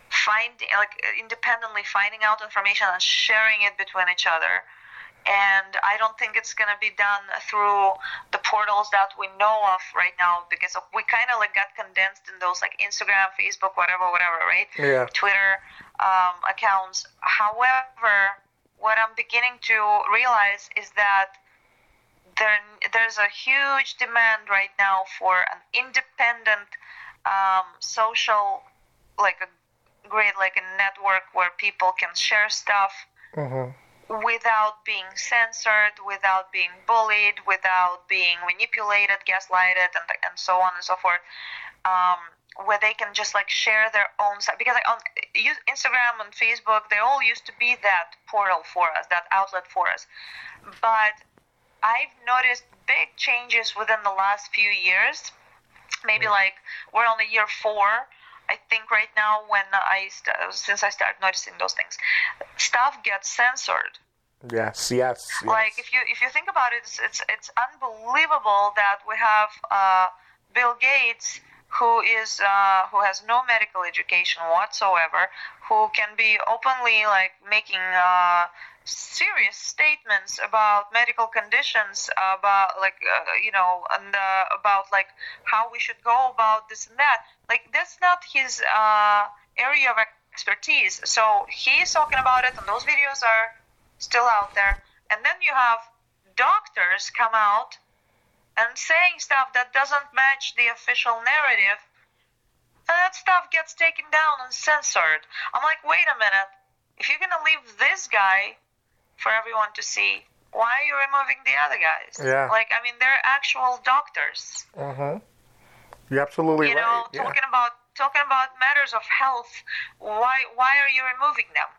finding, like, independently finding out information and sharing it between each other and I don't think it's gonna be done through the portals that we know of right now because we kind of like got condensed in those like Instagram, Facebook, whatever, whatever, right? Yeah. Twitter um, accounts. However, what I'm beginning to realize is that there there's a huge demand right now for an independent um, social, like a great like a network where people can share stuff. Mm-hmm without being censored, without being bullied, without being manipulated, gaslighted, and, and so on and so forth. Um, where they can just like share their own side because like on Instagram and Facebook they all used to be that portal for us that outlet for us but I've noticed big changes within the last few years maybe like we're on the year four I think right now when I st- since I started noticing those things, stuff gets censored. Yes, yes, yes. Like if you if you think about it, it's it's, it's unbelievable that we have uh, Bill Gates who is uh, who has no medical education whatsoever, who can be openly like making uh, serious statements about medical conditions, about like uh, you know, and uh, about like how we should go about this and that. Like that's not his uh, area of expertise. So he's talking about it, and those videos are still out there. And then you have doctors come out and saying stuff that doesn't match the official narrative. And that stuff gets taken down and censored. I'm like, wait a minute. If you're gonna leave this guy for everyone to see. Why are you removing the other guys? Yeah. Like, I mean, they're actual doctors. Mm-hmm. You're absolutely you right. know, yeah. talking about talking about matters of health. Why why are you removing them?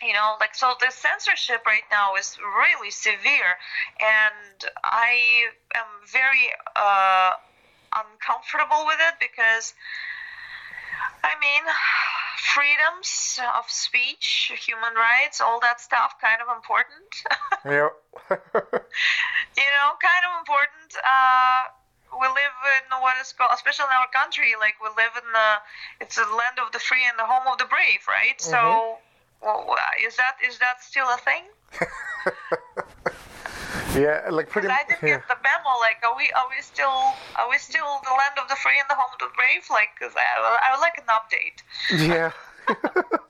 You know, like so the censorship right now is really severe, and I am very uh, uncomfortable with it because I mean, freedoms of speech, human rights, all that stuff, kind of important. yeah. you know, kind of important. Uh, we live in what is called, especially in our country, like we live in the, it's the land of the free and the home of the brave, right? Mm-hmm. So, well, is that is that still a thing? yeah, like pretty. I didn't yeah. get the memo. Like, are we are we still are we still the land of the free and the home of the brave? Like, cause I I would like an update. Yeah.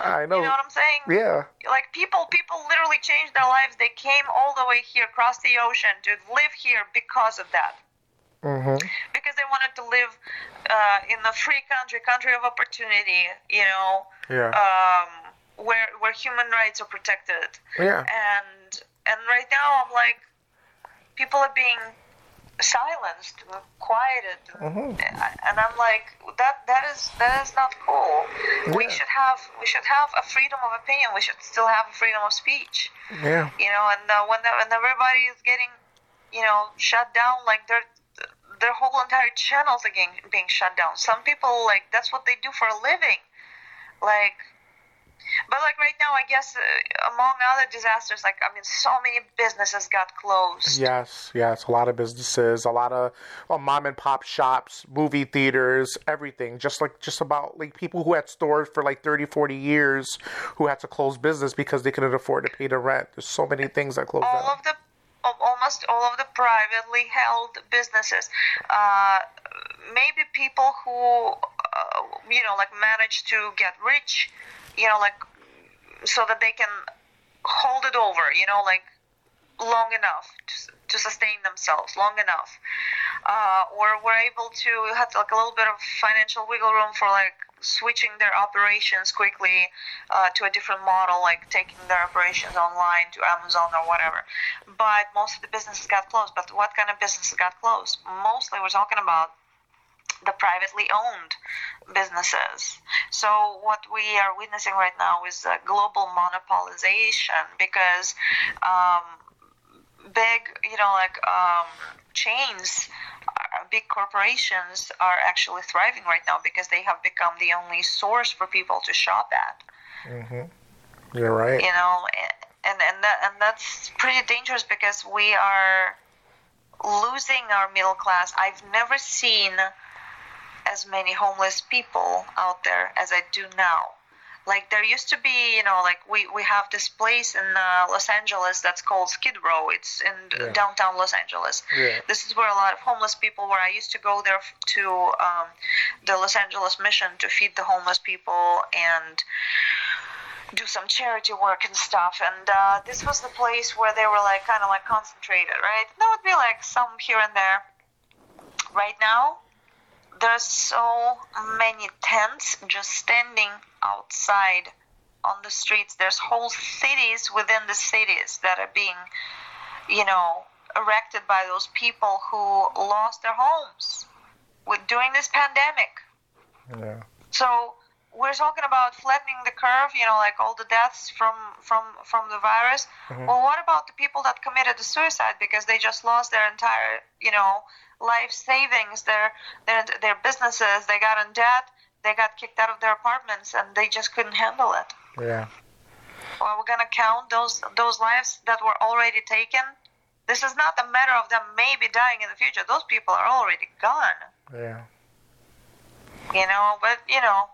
I know. You know what I'm saying? Yeah. Like people, people literally changed their lives. They came all the way here, across the ocean, to live here because of that. Mm-hmm. Because they wanted to live uh, in a free country, country of opportunity. You know, Yeah. um, where where human rights are protected. yeah. And and right now, I'm like, people are being silenced, quieted, Mhm. and I'm like, that that is that is not cool. We should have we should have a freedom of opinion. We should still have a freedom of speech. Yeah. You know, and uh, when the, when everybody is getting, you know, shut down, like their their whole entire channels again being shut down. Some people like that's what they do for a living, like. But like right now, I guess uh, among other disasters, like I mean, so many businesses got closed. Yes, yes, a lot of businesses, a lot of uh, mom and pop shops, movie theaters, everything. Just like just about like people who had stores for like 30, 40 years who had to close business because they couldn't afford to pay the rent. There's so many things that closed all down. of the of almost all of the privately held businesses. Uh, maybe people who uh, you know like manage to get rich you know like so that they can hold it over you know like long enough to, to sustain themselves long enough. Uh, or were able to have like a little bit of financial wiggle room for like switching their operations quickly uh, to a different model, like taking their operations online to Amazon or whatever. But most of the businesses got closed. But what kind of businesses got closed? Mostly, we're talking about the privately owned businesses. So what we are witnessing right now is a global monopolization because um, big, you know, like um, chains, big corporations are actually thriving right now because they have become the only source for people to shop at. Mm-hmm. You're right. You know, and and that, and that's pretty dangerous because we are losing our middle class. I've never seen as many homeless people out there as I do now. Like there used to be, you know, like we, we have this place in uh, Los Angeles that's called Skid Row. It's in Yeah. downtown Los Angeles. Yeah. This is where a lot of homeless people were. I used to go there to um, the Los Angeles Mission to feed the homeless people and do some charity work and stuff. And uh, this was the place where they were like kind of like concentrated, right? There would be like some here and there. Right now, there's so many tents just standing outside on the streets. There's whole cities within the cities that are being, you know, erected by those people who lost their homes with during this pandemic. Yeah. So we're talking about flattening the curve, you know, like all the deaths from from from the virus. Mm-hmm. Well, what about the people that committed the suicide because they just lost their entire, you know, life savings, their their their businesses, they got in debt, they got kicked out of their apartments, and they just couldn't handle it. Yeah. Well, we're gonna count those those lives that were already taken. This is not a matter of them maybe dying in the future. Those people are already gone Yeah. you know but you know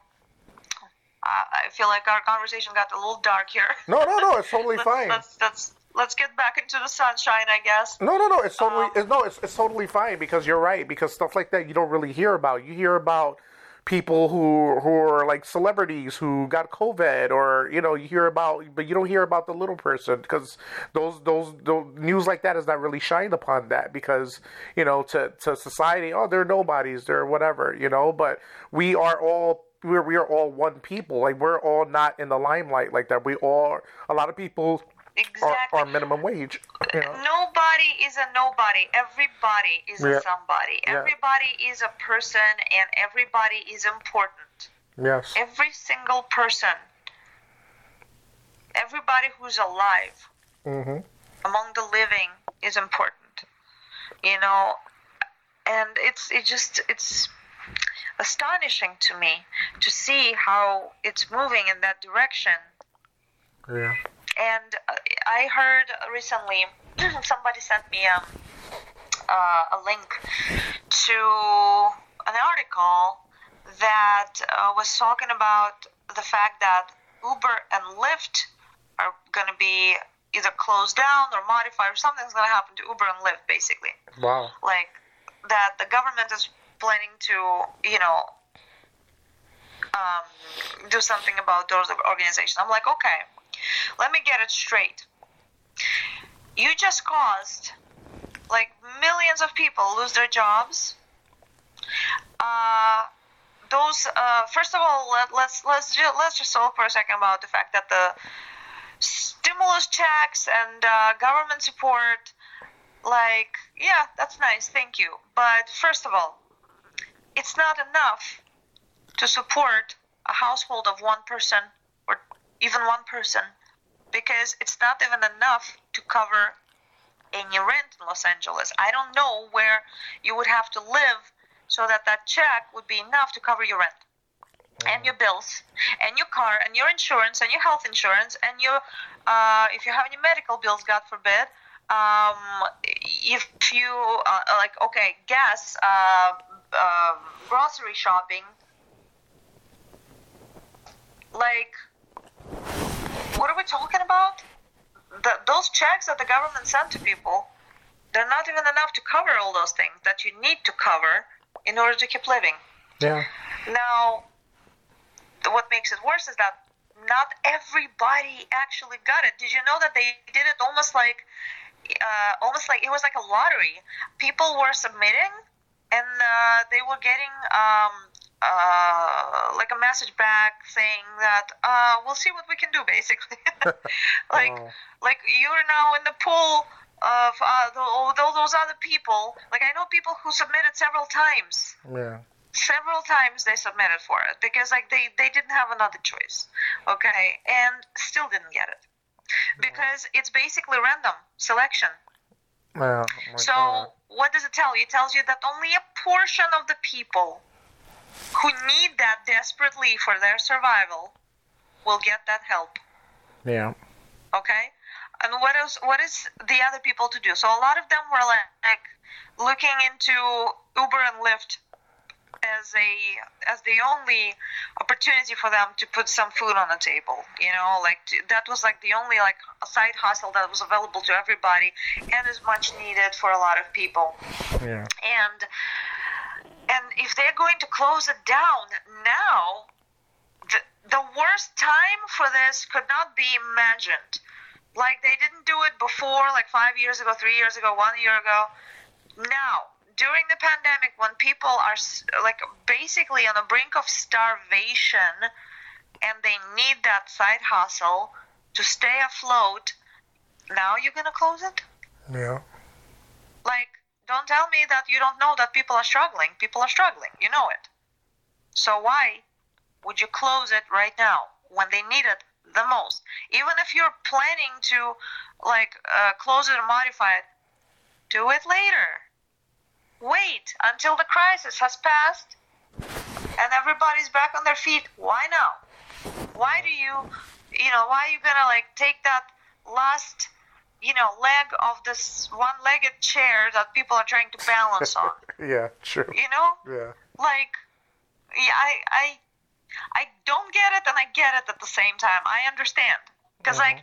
I, I feel like our conversation got a little dark here No, no, no. It's totally fine. let's let's get back into the sunshine i guess No, no, no. It's totally Um, it's, no. It's, it's totally fine because you're right. Because stuff like that you don't really hear about. You hear about people who who are like celebrities who got COVID, or you know, you hear about, but you don't hear about the little person because those those those news like that is not really shined upon that because you know to to society, oh, they're nobodies, they're whatever, you know. But we are all. We're, we are all one people. Like we're all not in the limelight like that. We all a lot of people exactly are minimum wage. You know? nobody is a nobody everybody is Yeah. a somebody Yeah. everybody is a person and everybody is important Yes. every single person everybody who's alive Mm-hmm. among the living is important you know and it's it just it's astonishing to me to see how it's moving in that direction Yeah. And i heard recently somebody sent me a, uh, a link to an article that uh, was talking about the fact that uber and lyft are going to be either closed down or modified or something's going to happen to uber and lyft basically. Wow. like that the government is planning to you know um, do something about those organizations. I'm like okay let me get it straight. You just caused like millions of people lose their jobs. Uh, those uh, first of all let, let's let's let's just talk for a second about the fact that the stimulus checks and uh, government support like yeah that's nice thank you. But first of all it's not enough to support a household of one person even one person because it's not even enough to cover any rent in Los Angeles. I don't know where you would have to live so that that check would be enough to cover your rent and your bills and your car and your insurance and your health insurance and your uh, if you have any medical bills, God forbid. Um, if you uh, like, okay, gas, uh, uh, grocery shopping, like, what are we talking about? The, those checks that the government sent to people, they're not even enough to cover all those things that you need to cover in order to keep living. Yeah. Now, what makes it worse is that not everybody actually got it. Did you know that they did it almost like, uh, almost like it was like a lottery? People were submitting, and uh, they were getting um, uh, like a message back saying that uh, we'll see what we can do, basically. like, Oh. like you're now in the pool of uh, the, all those other people. Like I know people who submitted several times. Yeah. Several times they submitted for it because like they they didn't have another choice. Okay, and still didn't get it because it's basically random selection. Yeah. Oh So God. what does it tell you? It tells you that only a portion of the people who need that desperately for their survival will get that help. Yeah. Okay? And what else what is the other people to do? So a lot of them were like, like looking into Uber and Lyft as a as the only opportunity for them to put some food on the table you know like to, that was like the only like side hustle that was available to everybody and is much needed for a lot of people Yeah. and and if they're going to close it down now the, the worst time for this could not be imagined. Like they didn't do it before like five years ago three years ago one year ago. Now during the pandemic when people are like basically on the brink of starvation and they need that side hustle to stay afloat now you're gonna close it? Yeah. like don't tell me that you don't know that people are struggling. People are struggling. You know it. So why would you close it right now when they need it the most? Even if you're planning to like uh, close it or modify it do it later. Wait until the crisis has passed and everybody's back on their feet. Why now? Why do you you know why are you gonna like take that last you know leg of this one-legged chair that people are trying to balance on Yeah. True. you know Yeah. like yeah, I I I don't get it and I get it at the same time. I understand because like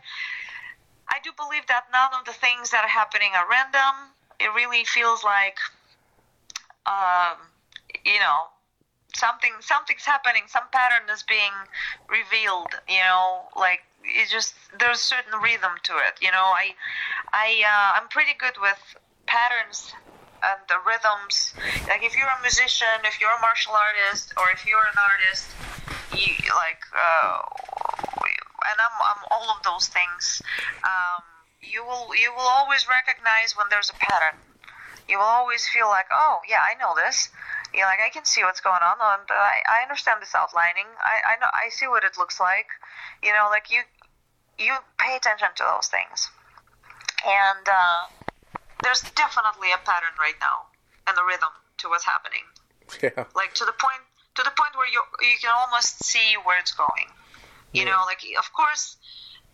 I do believe that none of the things that are happening are random. It really feels like um you know something something's happening some pattern is being revealed you know like it's just there's a certain rhythm to it you know i i uh, i'm pretty good with patterns and the rhythms like if you're a musician if you're a martial artist or if you're an artist you like uh, and i'm i'm all of those things um you will you will always recognize when there's a pattern you will always feel like, oh yeah, I know this. You like I can see what's going on, and I, I understand this outlining. I, I know I see what it looks like. You know, like you you pay attention to those things, and uh, there's definitely a pattern right now and a rhythm to what's happening. Yeah. Like to the point to the point where you you can almost see where it's going. You know, like of course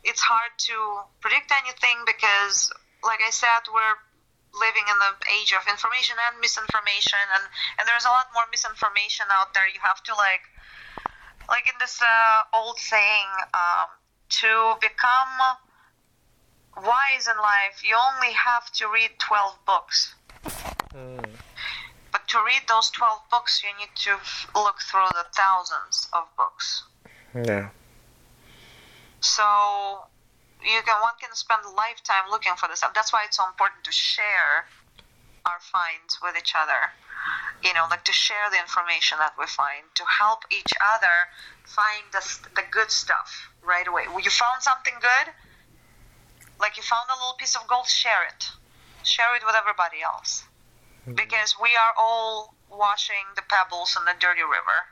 it's hard to predict anything because, like I said, we're living in the age of information and misinformation and and there's a lot more misinformation out there you have to like like in this uh, old saying um, to become wise in life you only have to read 12 books hmm. but to read those 12 books you need to f- look through the thousands of books Yeah. so you can one can spend a lifetime looking for this stuff. That's why it's so important to share our finds with each other. You know, like to share the information that we find, to help each other find the, the good stuff right away. You found something good, like you found a little piece of gold, share it. Share it with everybody else. Hmm. Because we are all washing the pebbles in the dirty river.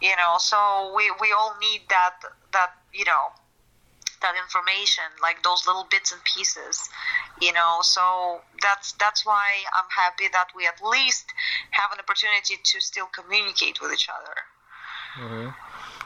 You know, so we, we all need that that you know that information, like those little bits and pieces, you know. So that's that's why I'm happy that we at least have an opportunity to still communicate with each other. Mm-hmm.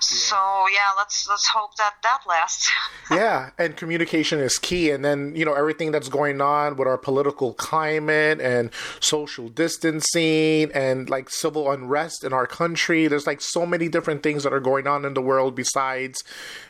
So yeah, let's let's hope that that lasts. Yeah, and communication is key. And then, you know, everything that's going on with our political climate and social distancing and like civil unrest in our country. There's like so many different things that are going on in the world besides,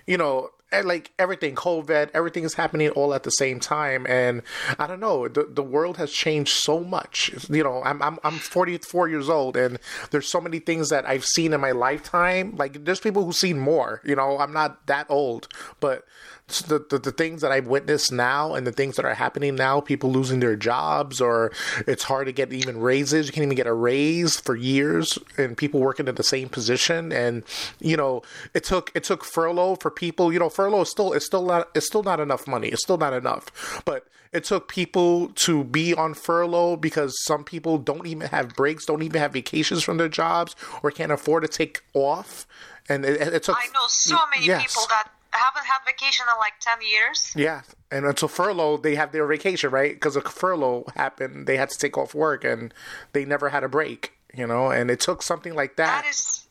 you know, like everything, COVID, everything is happening all at the same time, and I don't know. The the world has changed so much. You know, I'm I'm I'm 44 years old, and there's so many things that I've seen in my lifetime. Like there's people who've seen more. You know, I'm not that old, but the, the, the things that I've witnessed now and the things that are happening now, people losing their jobs or it's hard to get even raises. You can't even get a raise for years and people working in the same position. And, you know, it took, it took furlough for people, you know, furlough is still, it's still not, it's still not enough money. It's still not enough, but it took people to be on furlough because some people don't even have breaks, don't even have vacations from their jobs or can't afford to take off. And it, it took, I know so many yes. people that haven't had vacation in like 10 years. Yeah, and until furlough, they have their vacation, right? Because a furlough happened, they had to take off work, and they never had a break, you know. And it took something like that. That is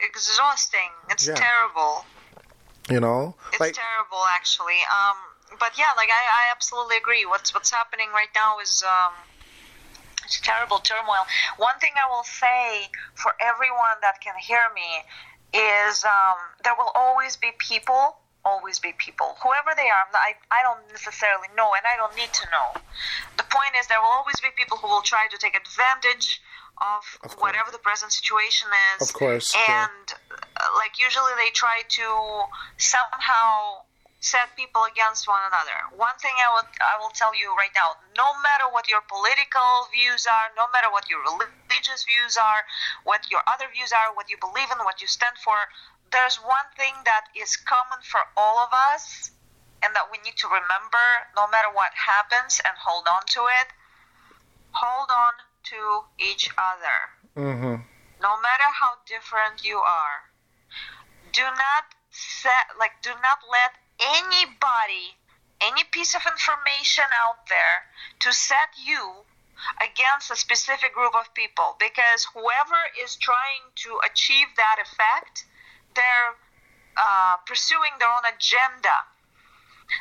exhausting. It's Yeah. terrible. you know, It's like terrible, actually. Um, but yeah, like I, I absolutely agree. What's what's happening right now is um, it's terrible turmoil. One thing I will say for everyone that can hear me is um, there will always be people, always be people, whoever they are. I, I don't necessarily know, and I don't need to know. The point is, there will always be people who will try to take advantage of, Of whatever the present situation is. Of course. And uh, like usually they try to somehow set people against one another. One thing I will I will tell you right now, no matter what your political views are, no matter what your religious views are, what your other views are, what you believe in, what you stand for, there's one thing that is common for all of us and that we need to remember no matter what happens and hold on to it. Hold on to each other hmm no matter how different you are do not set like do not let anybody any piece of information out there to set you against a specific group of people because whoever is trying to achieve that effect they're uh, pursuing their own agenda.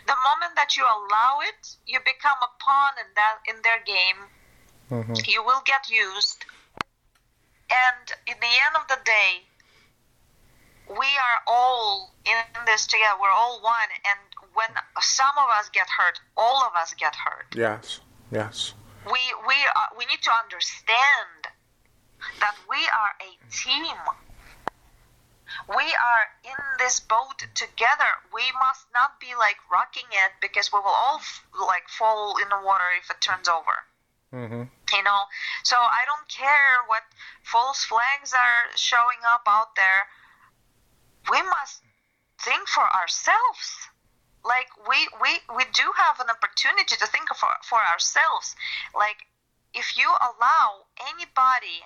The moment that you allow it you become a pawn in that in their game. Hmm you will get used. And in the end of the day we are all in this together. We're all one. And when some of us get hurt all of us get hurt. Yes, yes, we we are, we need to understand that we are a team we are in this boat together. We must not be like rocking it because we will all f- like fall in the water if it turns over. Hmm you know? So i don't care what false flags are showing up out there. We must think for ourselves. Like we we we do have an opportunity to think for for ourselves. Like if you allow anybody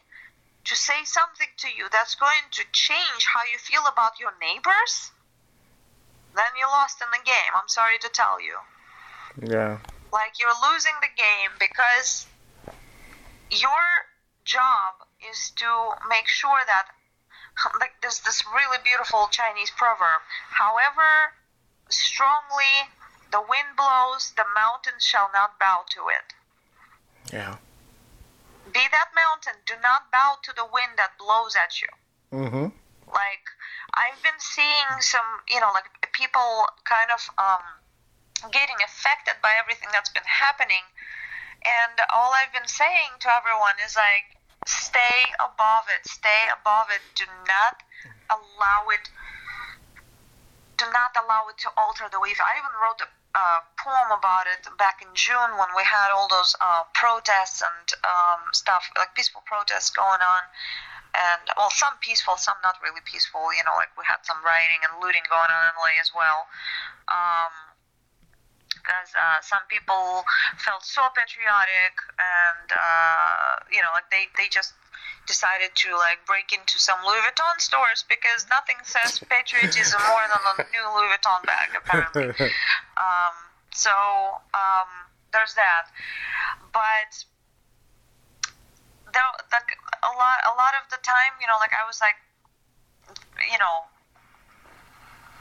to say something to you that's going to change how you feel about your neighbors then you're lost in the game. I'm sorry to tell you. Yeah, like you're losing the game because your job is to make sure that like there's this really beautiful Chinese proverb however strongly the wind blows the mountains shall not bow to it. Yeah, be that mountain do not bow to the wind that blows at you hmm like I've been seeing some, you know, like people kind of um, getting affected by everything that's been happening, and all I've been saying to everyone is like, stay above it, stay above it. Do not allow it. Do not allow it to alter the wave. I even wrote a uh, poem about it back in June when we had all those uh, protests and um, stuff, like peaceful protests going on and well, some peaceful, some not really peaceful. You know, like we had some rioting and looting going on in LA as well. Um, because uh, some people felt so patriotic, and uh, you know, like they they just decided to like break into some Louis Vuitton stores because nothing says patriotism more than a new Louis Vuitton bag, apparently. um, so um, there's that, but there, like a lot a lot of the time you know like i was like you know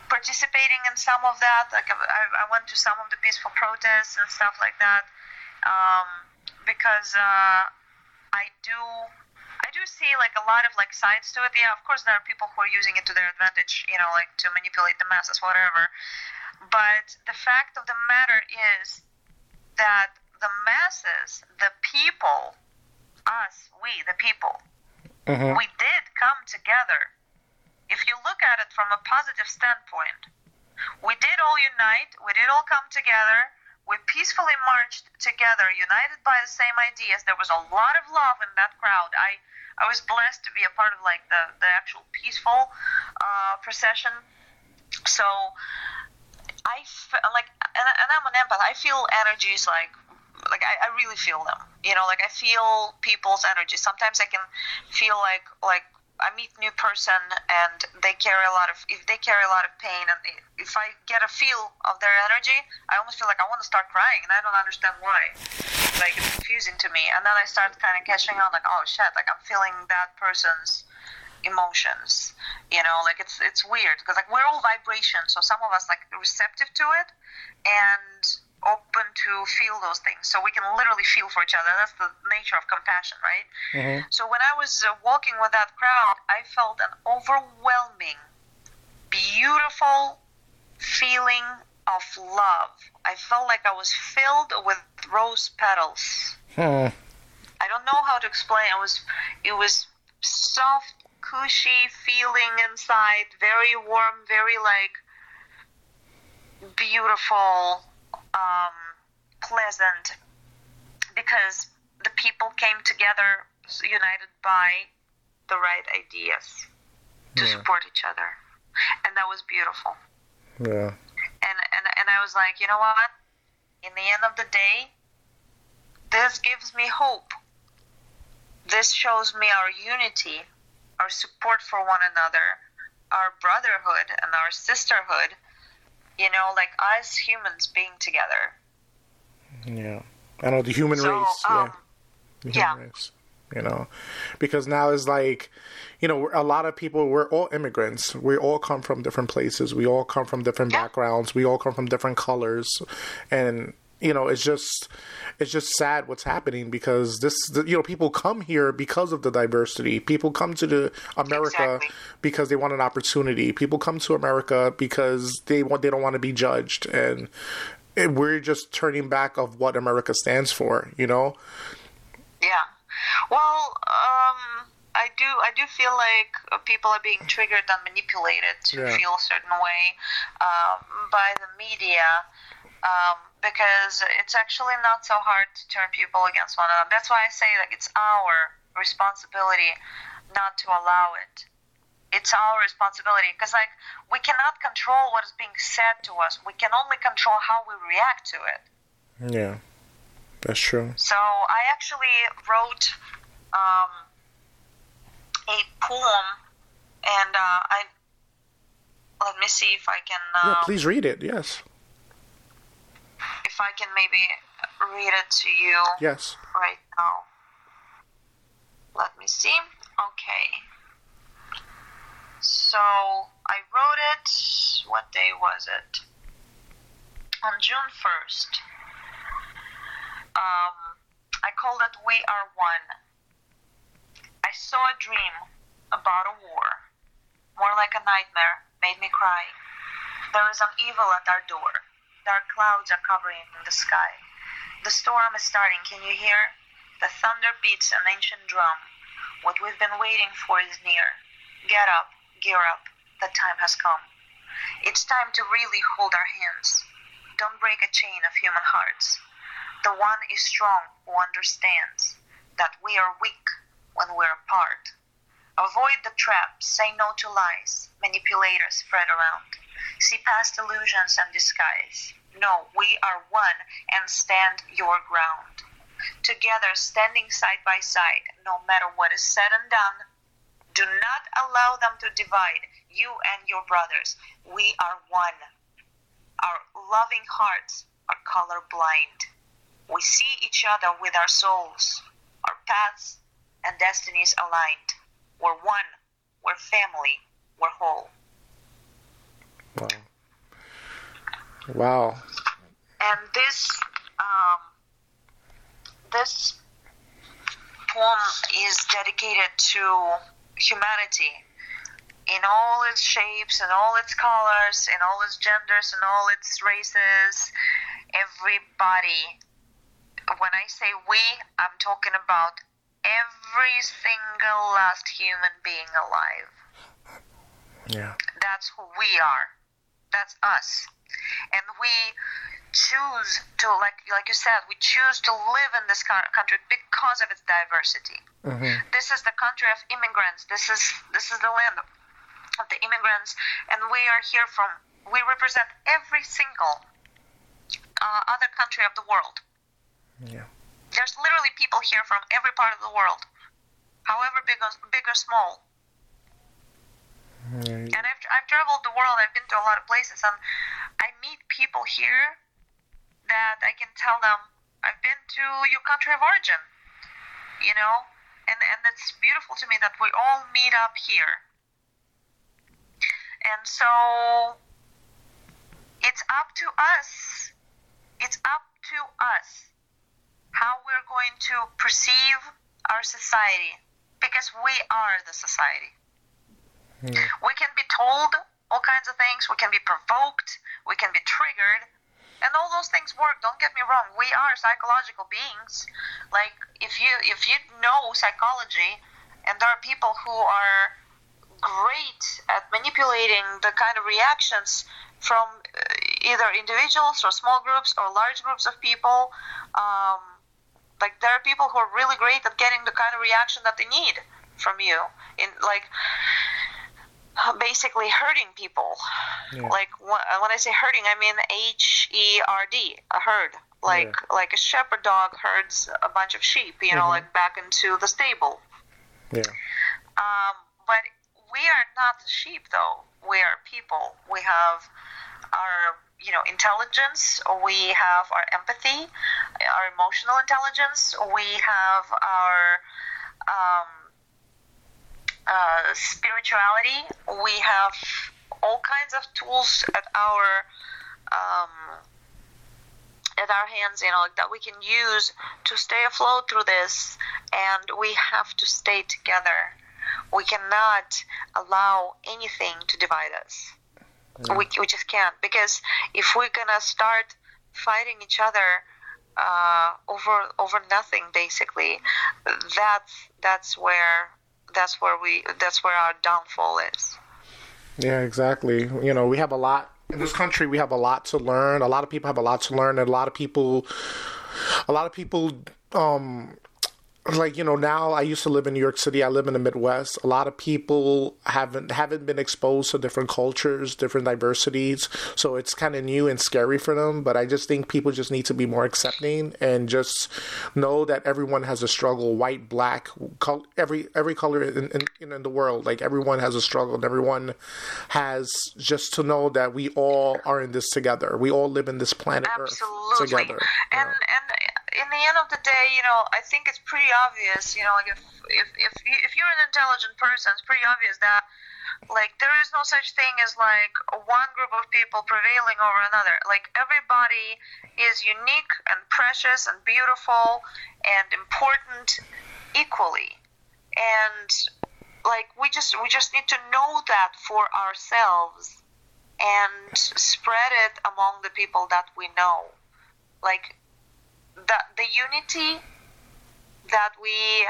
participating in some of that like i, I went to some of the peaceful protests and stuff like that um, because uh, i do I do see like a lot of like sides to it. Yeah, of course there are people who are using it to their advantage, you know, like to manipulate the masses, whatever. But the fact of the matter is that the masses, the people, us, we, the people, Mhm. we did come together. If you look at it from a positive standpoint, we did all unite, we did all come together, we peacefully marched together, united by the same ideas. There was a lot of love in that crowd. I, I was blessed to be a part of like the, the actual peaceful uh, procession. So I like, and, and I'm an empath. I feel energies like, like I, I really feel them. You know, like I feel people's energy. Sometimes I can feel like, like I meet new person and they carry a lot of, if they carry a lot of pain, and if I get a feel of their energy, I almost feel like I want to start crying, and I don't understand why. Like it's confusing to me, and then I start kind of catching on, like, oh shit, like I'm feeling that person's emotions you know? Like it's it's weird because like we're all vibration so some of us like receptive to it. And open to feel those things so we can literally feel for each other that's the nature of compassion right Mhm. so when i was uh, walking with that crowd i felt an overwhelming beautiful feeling of love i felt like i was filled with rose petals Hmm. I don't know how to explain. It was it was soft, cushy feeling inside, very warm, very like beautiful, um, pleasant, because the people came together, united by the right ideas to Yeah. support each other, and that was beautiful. Yeah. And and and I was like, you know what? In the end of the day, this gives me hope. This shows me our unity, our support for one another, our brotherhood and our sisterhood. You know, like us humans being together. Yeah. I know the human So, race. um, yeah. The human yeah. race. You know, because now it's like, you know, a lot of people, we're all immigrants. We all come from different places. We all come from different Yeah. backgrounds. We all come from different colors. And, you know, it's just, it's just sad what's happening because this, you know, people come here because of the diversity. People come to the America Exactly. because they want an opportunity. People come to America because they want, they don't want to be judged. And, and we're just turning back of what America stands for, you know? Yeah. Well, um, I do. I do feel like people are being triggered and manipulated to Yeah. feel a certain way um, by the media, um, because it's actually not so hard to turn people against one another. That's why I say that it's our responsibility not to allow it. It's our responsibility because, like, we cannot control what is being said to us. We can only control how we react to it. Yeah, that's true. So I actually wrote um, a poem, and uh, I let me see if I can uh, Yeah, please read it. Yes, if I can maybe read it to you yes. right now. Let me see. Okay. So I wrote it. What day was it? On June first. Um, I called it "We Are One." I saw a dream about a war, more like a nightmare, made me cry. There is an evil at our door. Dark clouds are covering the sky. The storm is starting. Can you hear? The thunder beats an ancient drum. What we've been waiting for is near. Get up, gear up. The time has come. It's time to really hold our hands. Don't break a chain of human hearts. The one is strong who understands that we are weak when we're apart. Avoid the traps, say no to lies, manipulators spread around. See past illusions and disguise. No, we are one and stand your ground. Together, standing side by side, no matter what is said and done, do not allow them to divide you and your brothers. We are one. Our loving hearts are colorblind. We see each other with our souls, our paths and destinies aligned. We're one, we're family, we're whole. Wow. Wow. And this um, this poem is dedicated to humanity in all its shapes and all its colors, in all its genders and all its races. Everybody. When I say we, I'm talking about every single last human being alive. Yeah. That's who we are. That's us. And we choose to, like, like you said, we choose to live in this country because of its diversity. Mm-hmm. This is the country of immigrants. This is this is the land of the immigrants, and we are here from. We represent every single uh, other country of the world. Yeah. There's literally people here from every part of the world, however big or, big or small. Yeah. And I've, I've traveled the world, I've been to a lot of places, and I meet people here that I can tell them, I've been to your country of origin, you know? And, and it's beautiful to me that we all meet up here. And so it's up to us. It's up to us how we're going to perceive our society because we are the society. Yeah. We can be told all kinds of things, we can be provoked, we can be triggered, and all those things work. Don't get me wrong. We are psychological beings. Like if you if you know psychology and there are people who are great at manipulating the kind of reactions from uh, either individuals or small groups or large groups of people. Um, like there are people who are really great at getting the kind of reaction that they need from you in like basically hurting people. Yeah. Like when I say hurting, I mean H E R D, a herd. Like like a shepherd dog herds a bunch of sheep, you know, Mhm. like back into the stable. Yeah. Um, but we are not sheep, though. We are people. We have our, you know, intelligence. We have our empathy, our emotional intelligence. We have our um, uh, spirituality. We have all kinds of tools at our um, at our hands, you know, that we can use to stay afloat through this, and we have to stay together. We cannot allow anything to divide us. We, we just can't because if we're gonna start fighting each other uh, over over nothing, basically, that's that's where that's where we that's where our downfall is. Yeah, exactly. You know, we have a lot in this country. We have a lot to learn. A lot of people have a lot to learn, and a lot of people, a lot of people, um, like you know, now I used to live in New York City. I live in the Midwest. A lot of people haven't haven't been exposed to different cultures, different diversities. So it's kind of new and scary for them. But I just think people just need to be more accepting and just know that everyone has a struggle. White, black, col- every every color in, in in the world. Like everyone has a struggle, and everyone has just to know that we all are in this together. We all live in this planet Absolutely. Earth together. you know. and in the end of the day, you know, I think it's pretty obvious. You know, like if if if, you, if you're an intelligent person, it's pretty obvious that like there is no such thing as like one group of people prevailing over another. Like everybody is unique and precious and beautiful and important equally. And like we just we just need to know that for ourselves and spread it among the people that we know. Like the the unity that we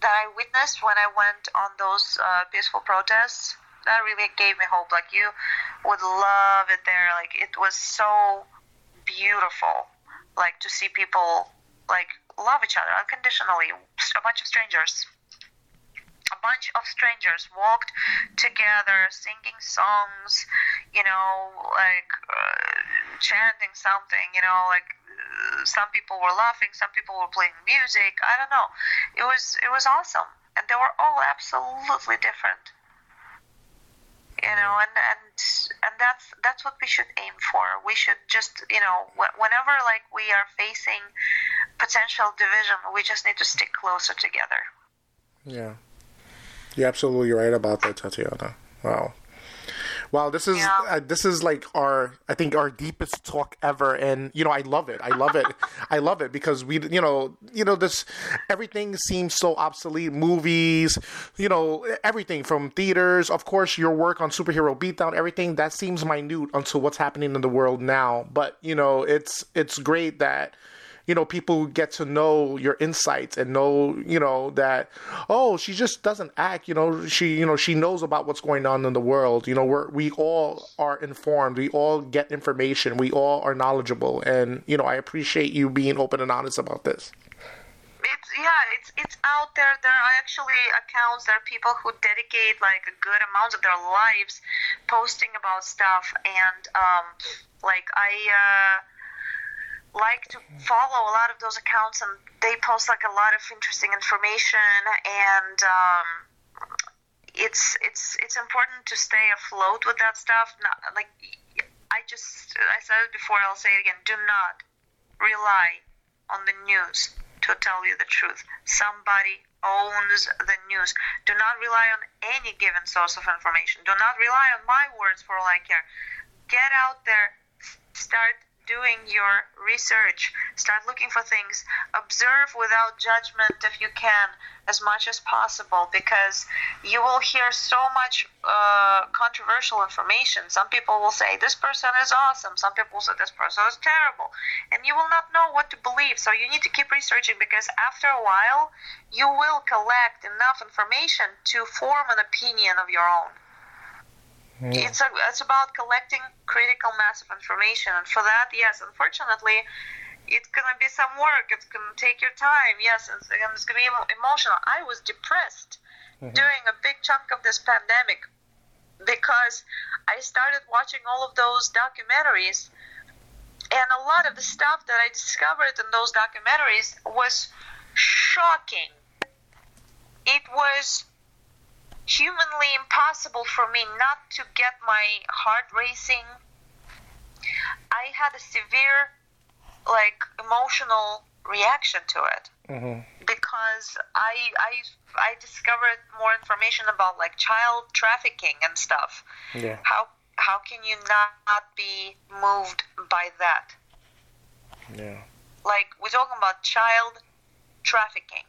that I witnessed when I went on those uh, peaceful protests that really gave me hope. Like you would love it there. Like it was so beautiful. Like to see people like love each other unconditionally. A bunch of strangers. A bunch of strangers walked together, singing songs, you know, like uh, chanting something, you know, like uh, some people were laughing, some people were playing music. I don't know. It was it was awesome, and they were all absolutely different. You know, and and and that's that's what we should aim for. We should just you know whenever like we are facing potential division, we just need to stick closer together. Yeah. You're absolutely right about that, Tatiana. Wow. Wow, this is Yeah. uh, this is like our I think our deepest talk ever, and you know I love it. I love it. I love it because we you know you know this everything seems so obsolete. Movies, you know everything from theaters. Of course, your work on superhero beatdown, everything that seems minute until what's happening in the world now. But you know it's it's great that you know people get to know your insights and know you know that oh she just doesn't act you know she you know she knows about what's going on in the world. You know we're we all are informed. We all get information. We all are knowledgeable. And you know i appreciate you being open and honest about this. It's yeah it's it's out there. There are actually accounts there are people who dedicate like a good amount of their lives posting about stuff. And um like i uh like to follow a lot of those accounts and they post like a lot of interesting information and um it's it's it's important to stay afloat with that stuff not like i just i said it before i'll say it again do not rely on the news to tell you the truth. Somebody owns the news. Do not rely on any given source of information. Do not rely on my words for all I care. Get out there, start doing your research, start looking for things, observe without judgment if you can, as much as possible, because you will hear so much uh, controversial information. Some people will say this person is awesome, some people say this person is terrible, and you will not know what to believe. So you need to keep researching because after a while, you will collect enough information to form an opinion of your own. It's a, it's about collecting critical mass of information, and for that, yes, unfortunately, it's gonna be some work. It's gonna take your time. Yes, it's, and it's gonna be emo- emotional. I was depressed mm-hmm. during a big chunk of this pandemic because I started watching all of those documentaries, and a lot of the stuff that I discovered in those documentaries was shocking. It was humanly impossible for me not to get my heart racing. I had a severe, like, emotional reaction to it mm-hmm. because I, I I discovered more information about like child trafficking and stuff. yeah How how can you not be moved by that? yeah Like we're talking about child trafficking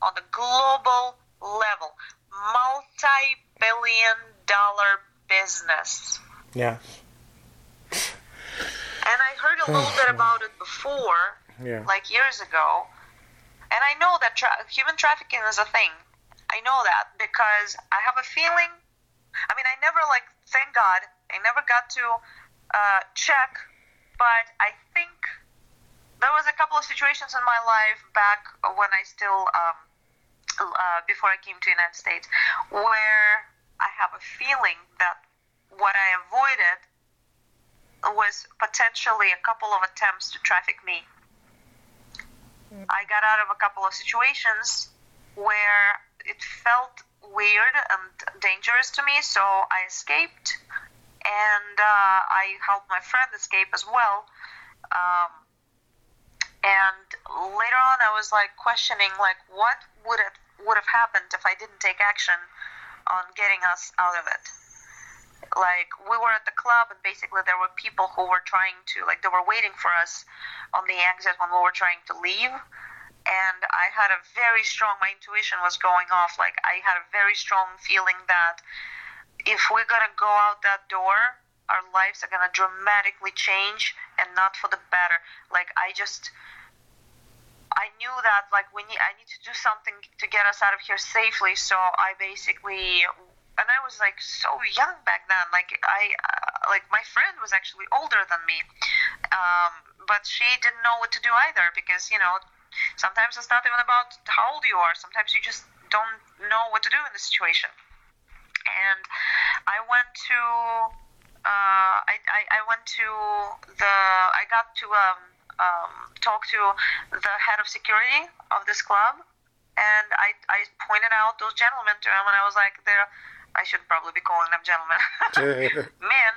on a global level, multi-billion dollar business. yeah And I heard a little bit about it before, yeah like years ago. And I know that tra- human trafficking is a thing. I know that because I have a feeling. I mean, I never like, thank God, I never got to uh, check, but I think there was a couple of situations in my life back when I still, um, uh, before I came to the United States, where I have a feeling that what I avoided was potentially a couple of attempts to traffic me. I got out of a couple of situations where it felt weird and dangerous to me, so I escaped, and uh, I helped my friend escape as well. Um, and later on, I was like questioning, like, what would it would have happened if I didn't take action on getting us out of it? like we were at the club and basically there were people who were trying to like they were waiting for us on the exit when we were trying to leave and i had a very strong my intuition was going off like i had a very strong feeling that if we're to go out that door our lives are to dramatically change and not for the better like i just I knew that like we need I need to do something to get us out of here safely. So I basically and I was like so young back then. Like I uh, like my friend was actually older than me, um, but she didn't know what to do either because you know sometimes it's not even about how old you are. Sometimes you just don't know what to do in the situation. And I went to uh, I, I I went to the I got to um, um, talk to the head of security of this club, and I I pointed out those gentlemen to him, and I was like, they're I should probably be calling them gentlemen, men,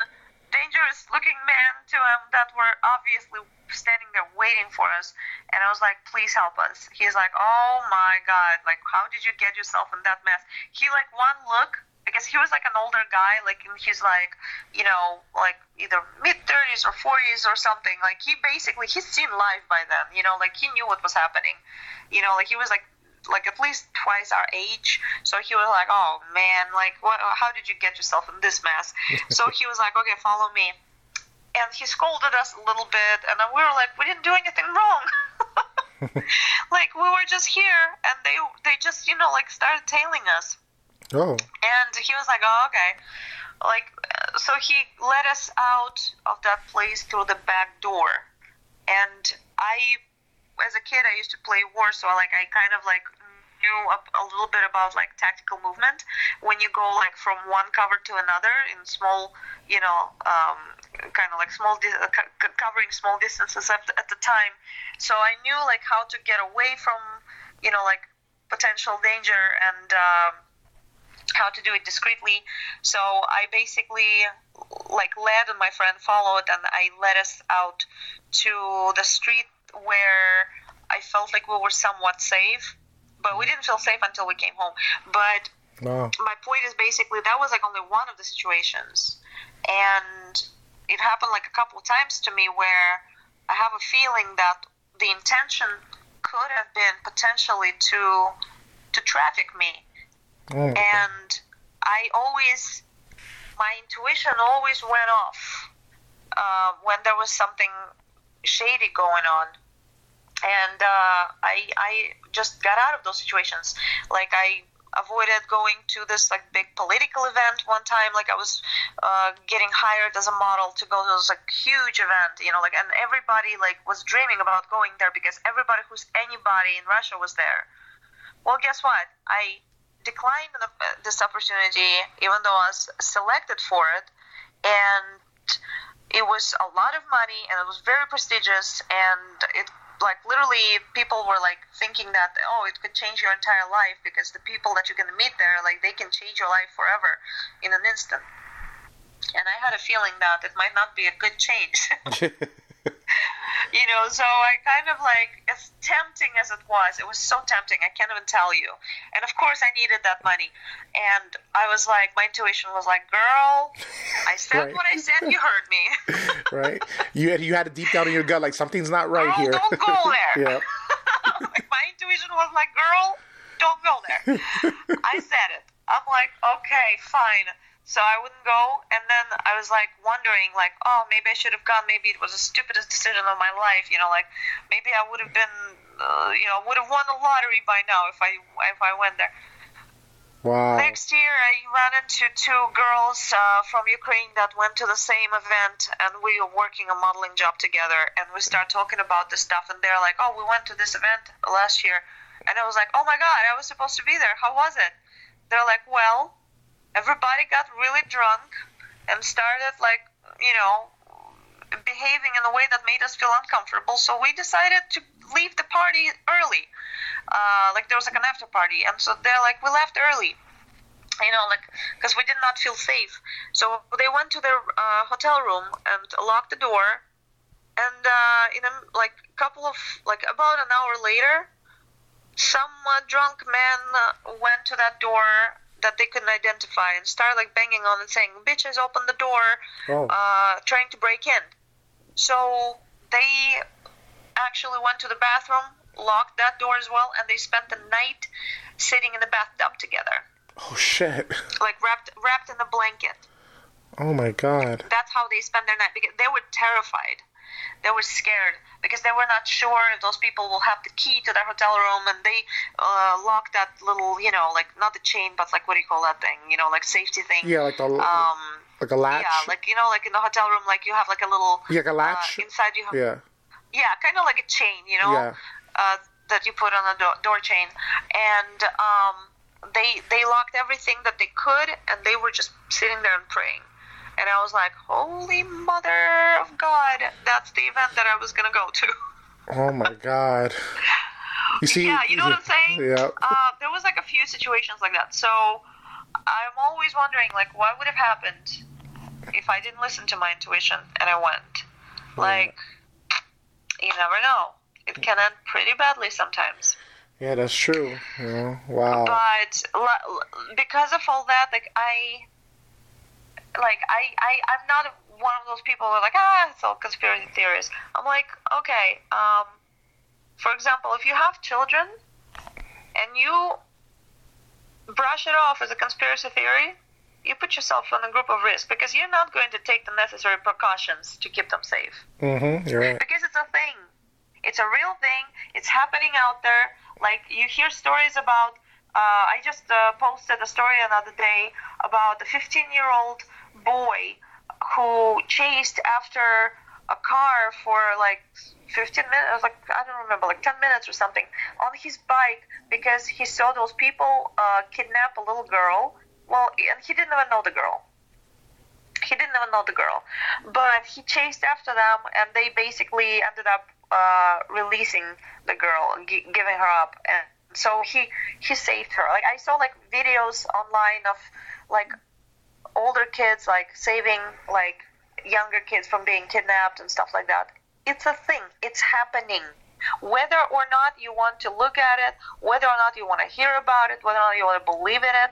dangerous looking men to him that were obviously standing there waiting for us, and I was like, please help us. He's like, oh my god, like how did you get yourself in that mess? He like one look because he was like an older guy, like he's like, you know, like either mid 30s or 40s or something. Like he basically he's seen life by then, you know, like he knew what was happening, you know, like he was like like at least twice our age. So he was like, "Oh man, like what? How did you get yourself in this mess?" so he was like, "Okay, follow me." And he scolded us a little bit, and then we were like, "We didn't do anything wrong." like we were just here, and they they just you know like started tailing us. Oh. And he was like, "Oh, okay." Like, so he let us out of that place through the back door, and I as a kid, I used to play war, so like I kind of like knew a, a little bit about like tactical movement when you go like from one cover to another in small, you know, um, kind of like small di- uh, covering small distances at, at the time. So I knew like how to get away from, you know, like potential danger and. Uh, how to do it discreetly. So I basically like led and my friend followed and I led us out to the street where I felt like we were somewhat safe, but we didn't feel safe until we came home. But wow. my point is basically that was like only one of the situations, and it happened like a couple of times to me where I have a feeling that the intention could have been potentially to to traffic me, Oh, God. and I always my intuition always went off uh, when there was something shady going on and uh, I I just got out of those situations. Like I avoided going to this like big political event one time. Like I was uh, getting hired as a model to go to this like huge event, you know, like and everybody like was dreaming about going there because everybody who's anybody in Russia was there. Well, guess what? I declined the, this opportunity even though I was selected for it, and it was a lot of money and it was very prestigious and it like literally people were like thinking that oh it could change your entire life because the people that you're going to meet there like they can change your life forever in an instant. And i had a feeling that it might not be a good change you know so i kind of like as tempting as it was it was so tempting i can't even tell you and of course i needed that money and i was like my intuition was like girl i said Right. what i said you heard me right? You had you had it deep down in your gut, like something's not right girl here. don't go there yeah. like my intuition was like, girl, don't go there. I said it. I'm like, okay, fine. So I wouldn't go, and then I was like wondering, like, oh, maybe I should have gone. Maybe it was the stupidest decision of my life. You know, like maybe I would have been, uh, you know, would have won the lottery by now if I if I went there. Wow. Next year, I ran into two girls uh, from Ukraine that went to the same event, and we were working a modeling job together. And we start talking about this stuff, and they're like, "Oh, we went to this event last year," and I was like, "Oh my God, I was supposed to be there. How was it?" They're like, "Well, everybody got really drunk and started like, you know, behaving in a way that made us feel uncomfortable. So we decided to leave the party early. Uh, like there was like an after party, and so they're like, we left early. You know, like because we did not feel safe. So they went to their uh, hotel room and locked the door. And uh, in a like couple of like about an hour later, some uh, drunk man uh, went to that door that they couldn't identify and started like banging on and saying, "Bitches, open the door!" Oh. uh, trying to break in. So they actually went to the bathroom, locked that door as well, and they spent the night sitting in the bathtub together, Oh shit. like wrapped wrapped in a blanket. Oh my god. That's how they spent their night because they were terrified. They were scared because they were not sure if those people will have the key to their hotel room, and they uh, locked that little, you know, like not the chain, but like what do you call that thing? You know, like safety thing. Yeah, like the Um, like a latch. yeah, like you know, like in the hotel room, like you have like a little Yeah, like a latch. Uh, inside you have yeah. yeah, kind of like a chain, you know, Yeah. uh, that you put on a door, door chain, and um, they they locked everything that they could, and they were just sitting there and praying. And I was like, "Holy Mother of God, that's the event that I was gonna go to." Oh my god. You see? yeah, you know what I'm saying? Yeah. Uh, there was like a few situations like that. So I'm always wondering, like, what would have happened if I didn't listen to my intuition and I went? Like, you never know. It can end pretty badly sometimes. Yeah, that's true. Yeah. Wow. But l- because of all that, like I, like I, I, I'm not one of those people who are like, ah, it's all conspiracy theories. I'm like, okay, um, for example, if you have children and you brush it off as a conspiracy theory, you put yourself in a group of risk because you're not going to take the necessary precautions to keep them safe. Mm-hmm. You're right. Because it's a thing. It's a real thing. It's happening out there. Like you hear stories about. Uh, I just uh, posted a story another day about a 15-year-old boy who chased after a car for like 15 minutes, like I don't remember, like 10 minutes or something, on his bike because he saw those people uh, kidnap a little girl. Well, and he didn't even know the girl. He didn't even know the girl, but he chased after them, and they basically ended up uh, releasing the girl, g- giving her up, and so he he saved her. Like I saw like videos online of like older kids like saving like younger kids from being kidnapped and stuff like that. It's a thing. It's happening. Whether or not you want to look at it, whether or not you want to hear about it, whether or not you want to believe in it,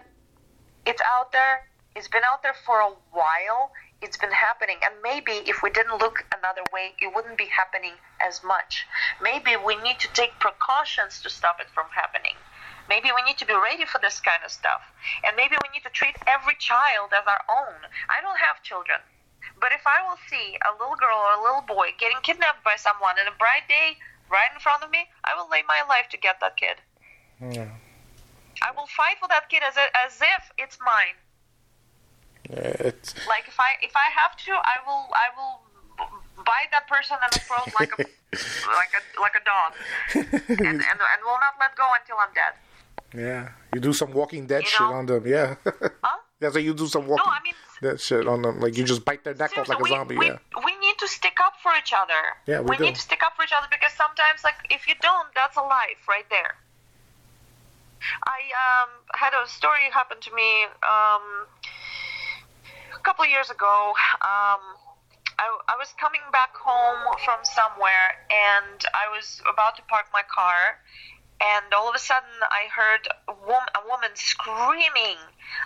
it's out there. It's been out there for a while. It's been happening. And maybe if we didn't look another way, it wouldn't be happening as much. Maybe we need to take precautions to stop it from happening. Maybe we need to be ready for this kind of stuff. And maybe we need to treat every child as our own. I don't have children. But if I will see a little girl or a little boy getting kidnapped by someone in a bright day right in front of me, I will lay my life to get that kid. Yeah. I will fight for that kid as, a, as if it's mine. It's Like if I if I have to, I will I will bite that person in the throat like a like a like a dog, and, and and will not let go until I'm dead. yeah. You do some Walking Dead You shit know? on them. Yeah. Huh? That's like you do some No, Walking I mean Dead shit on them. Like you just bite their neck off like a we, zombie. we, yeah. we need to stick up for each other. Yeah, we do. need to stick up for each other because sometimes, like, if you don't, that's a life right there. I um, had a story happen to me um, a couple years ago. Um, I, I was coming back home from somewhere and I was about to park my car. And all of a sudden, I heard a woman, a woman screaming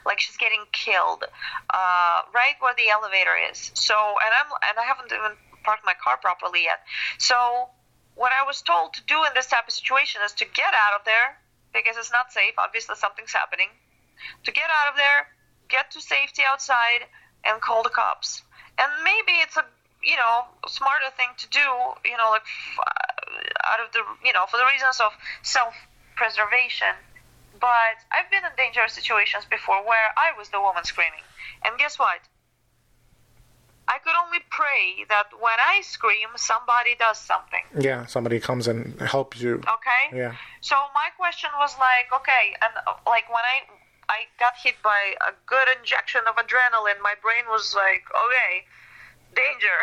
like she's getting killed, uh, right where the elevator is. So, and I'm and I haven't even parked my car properly yet. So, what I was told to do in this type of situation is to get out of there because it's not safe. Obviously, something's happening. To get out of there, get to safety outside, and call the cops. And maybe it's a you know smarter thing to do. You know, like f- out of the you know for the reasons of self-preservation. But I've been in dangerous situations before where I was the woman screaming, and guess what? I could only pray that when I scream, somebody does something. Yeah. Somebody comes and helps you. Okay. Yeah. So my question was like, okay, and uh, like when I I got hit by a good injection of adrenaline, my brain was like, okay, danger.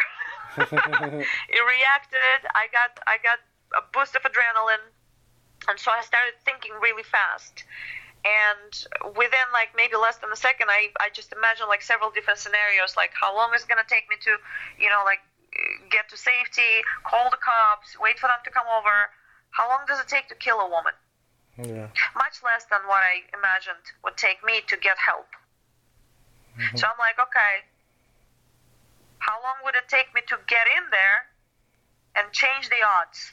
it reacted. I got I got a boost of adrenaline, and so I started thinking really fast. And within like maybe less than a second, I I just imagined like several different scenarios, like how long is it gonna take me to, you know, like get to safety, call the cops, wait for them to come over. How long does it take to kill a woman? Yeah. much less than what I imagined would take me to get help. So I'm like, okay, how long would it take me to get in there and change the odds?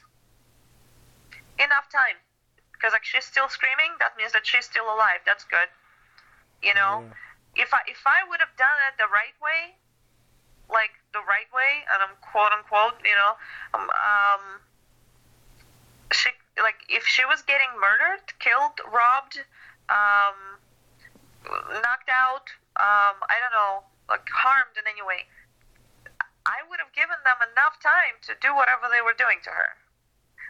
Enough time. Because like she's still screaming, that means that she's still alive. That's good. You know? If I if I would have done it the right way, like the right way, and I'm quote unquote, you know, um, um she like if she was getting murdered, killed, robbed, um, knocked out, um, I don't know, like harmed in any way, I would have given them enough time to do whatever they were doing to her.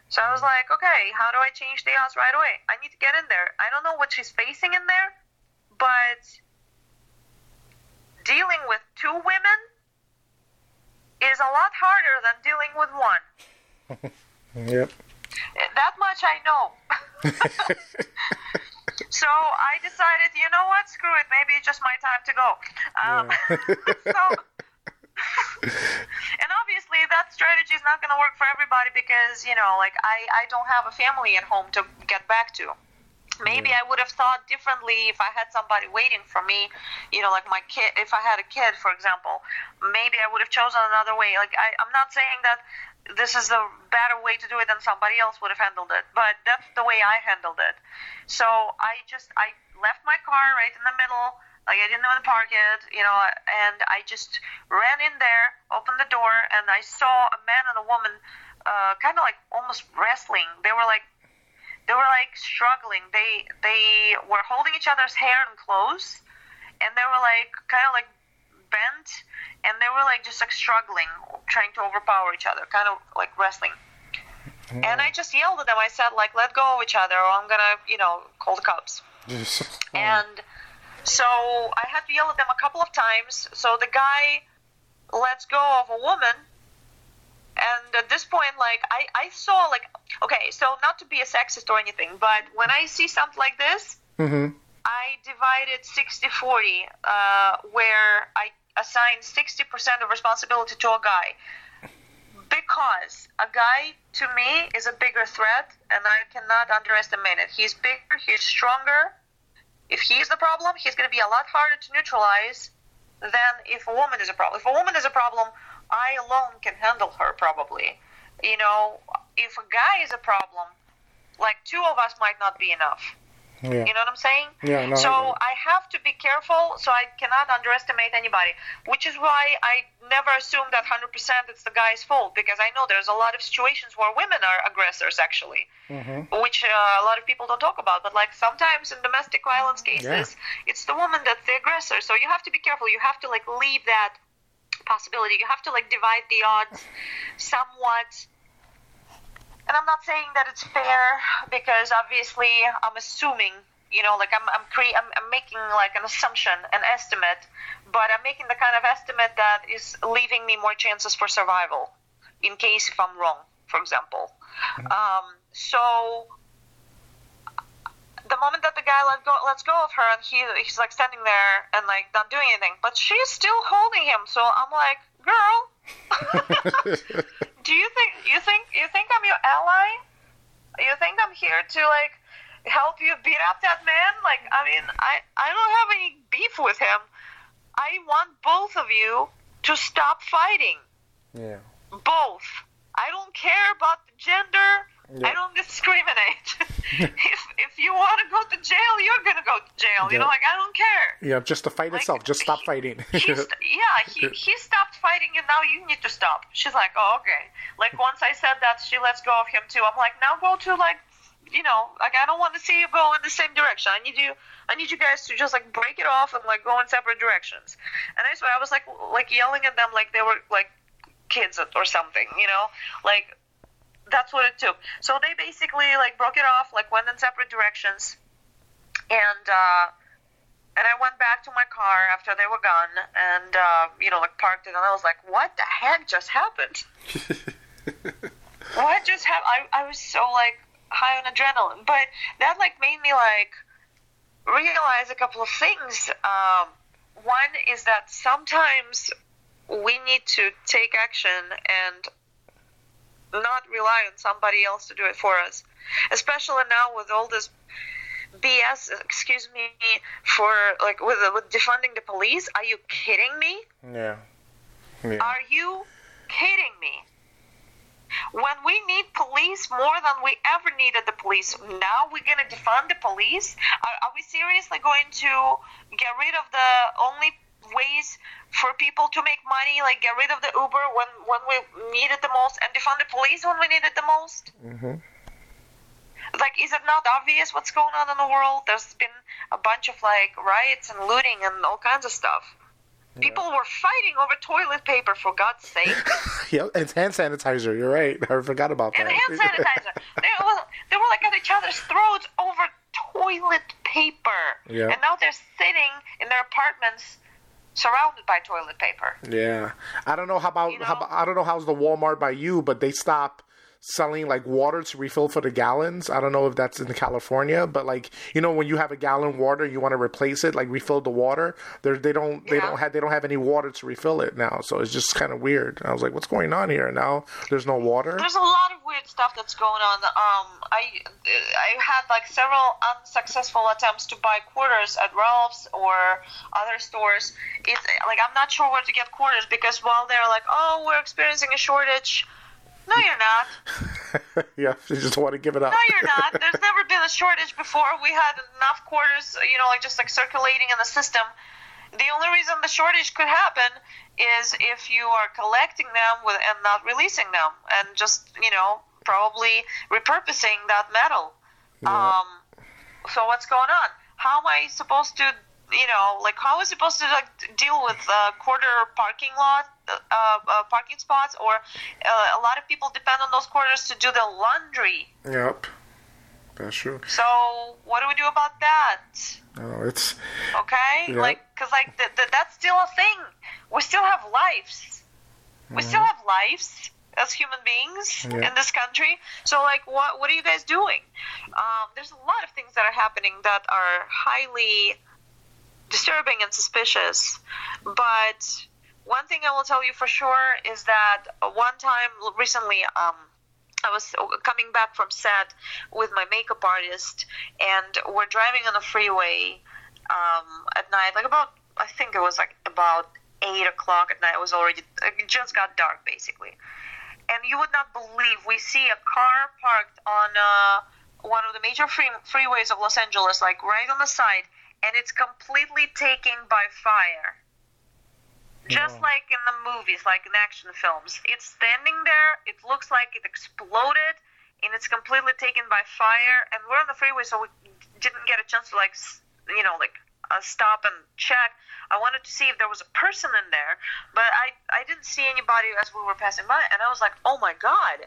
So I was like, okay, how do I change the odds right away? I need to get in there. I don't know what she's facing in there, but dealing with two women is a lot harder than dealing with one. Yep. That much I know. so I decided, you know what? Screw it. Maybe it's just my time to go. Um, so, and obviously that strategy is not going to work for everybody because you know, like I I don't have a family at home to get back to. Maybe I would have thought differently if I had somebody waiting for me, you know, like my kid. If I had a kid, for example, maybe I would have chosen another way. Like I, I'm not saying that this is the better way to do it than somebody else would have handled it, but that's the way I handled it. So I just I left my car right in the middle. Like I didn't even park it, you know, and I just ran in there, opened the door, and I saw a man and a woman, uh, kind of like almost wrestling. They were like they were like struggling. They they were holding each other's hair and clothes, and they were like kind of like bent, and they were like just like struggling, trying to overpower each other, kind of like wrestling. And I just yelled at them. I said like, "Let go of each other, or I'm gonna, you know, call the cops." And so I had to yell at them a couple of times. So the guy lets go of a woman. And at this point, like, I, I saw, like, okay, so not to be a sexist or anything, but when I see something like this, Mm-hmm. I divided 60 40, uh, where I assigned 60% of responsibility to a guy. Because a guy, to me, is a bigger threat, and I cannot underestimate it. He's bigger, he's stronger. If he's the problem, he's going to be a lot harder to neutralize than if a woman is a problem. If a woman is a problem, I alone can handle her probably. You know, if a guy is a problem, like two of us might not be enough. Yeah. You know what I'm saying? Yeah, no, so it. I have to be careful, so I cannot underestimate anybody. Which is why I never assume that 100% it's the guy's fault, because I know there's a lot of situations where women are aggressors, actually, Mm-hmm. which uh, a lot of people don't talk about. But like sometimes in domestic violence cases, it's the woman that's the aggressor. So you have to be careful. You have to like leave that possibility. You have to like divide the odds somewhat. And I'm not saying that it's fair because obviously I'm assuming, you know, like I'm I'm, cre- I'm I'm making like an assumption, an estimate, but I'm making the kind of estimate that is leaving me more chances for survival in case if I'm wrong, for example. Um, so the moment that the guy let go lets go of her and he he's like standing there and like not doing anything, but she's still holding him. So I'm like, girl, do you think you think you think I'm your ally? You think I'm here to like help you beat up that man? Like, I mean, I I don't have any beef with him. I want both of you to stop fighting. Yeah. Both. I don't care about the gender. Yeah. I don't discriminate. if if you want to go to jail, you're gonna go to jail. You know, like I don't care. Yeah, just the fight Like, itself. Just stop he- fighting. He's, yeah, he, he stopped fighting and now you need to stop. She's like, oh, okay. Like, once I said that, she lets go of him too. I'm like, now go to, like, you know, like, I don't want to see you go in the same direction. I need you, I need you guys to just, like, break it off and, like, go in separate directions. And I swear, I was, like, like yelling at them like they were, like, kids or something, you know? Like, that's what it took. So they basically, like, broke it off, like, went in separate directions. And, uh, and I went back to my car after they were gone and, uh, you know, like parked it. And I was like, what the heck just happened? what just happened? I, I was so, like, high on adrenaline. But that, like, made me, like, realize a couple of things. Um, one is that sometimes we need to take action and not rely on somebody else to do it for us. Especially now with all this BS, excuse me, for like with with defunding the police. Are you kidding me? yeah. Yeah. Are you kidding me? When we need police more than we ever needed the police, now we're gonna defund the police? Are, are we seriously going to get rid of the only ways for people to make money, like get rid of the Uber when when we need it the most, and defund the police when we need it the most? Mhm. Like, is it not obvious what's going on in the world? There's been a bunch of like riots and looting and all kinds of stuff. People were fighting over toilet paper, for God's sake. Yeah, and it's hand sanitizer. You're right. I forgot about that. and hand sanitizer. they, were, they were like at each other's throats over toilet paper. Yeah. And now they're sitting in their apartments surrounded by toilet paper. Yeah, I don't know how about, You how about I don't know how's the Walmart by you, but they stop selling like water to refill for the gallons. I don't know if that's in California, but like you know when you have a gallon water, you want to replace it, like refill the water. They they don't they Yeah. don't have they don't have any water to refill it now, so it's just kind of weird. I was like, what's going on here? Now there's no water. There's a lot of weird stuff that's going on. Um, I I had like several unsuccessful attempts to buy quarters at Ralph's or other stores. It's like I'm not sure where to get quarters because while they're like, oh, we're experiencing a shortage. No, you're not. yeah, you just want to give it up. No, you're not. There's never been a shortage before. We had enough quarters, you know, like just like circulating in the system. The only reason the shortage could happen is if you are collecting them with and not releasing them, and just you know probably repurposing that metal. Um, so what's going on? How am I supposed to, you know, like how is it supposed to like deal with uh, quarter parking lot, uh, uh, parking spots, or uh, a lot of people depend on those quarters to do the laundry. Yep, that's true. So what do we do about that? Oh, it's Okay, Yeah. like because like th- th- that's still a thing. We still have lives. We still have lives as human beings Yeah. in this country. So like, what what are you guys doing? Um, there's a lot of things that are happening that are highly disturbing and suspicious. But one thing I will tell you for sure is that one time recently, um, I was coming back from set with my makeup artist, and we're driving on the freeway um, at night, like about I think it was like about eight o'clock at night. It was already it just got dark basically, and you would not believe we see a car parked on uh, one of the major free, freeways of Los Angeles, like right on the side, and it's completely taken by fire. Just Wow. like in the movies, like in action films. It's standing there, it looks like it exploded, and it's completely taken by fire. And we're on the freeway, so we didn't get a chance to, like, you know, like, uh, stop and check. I wanted to see if there was a person in there, but I, I didn't see anybody as we were passing by, and I was like, oh my god.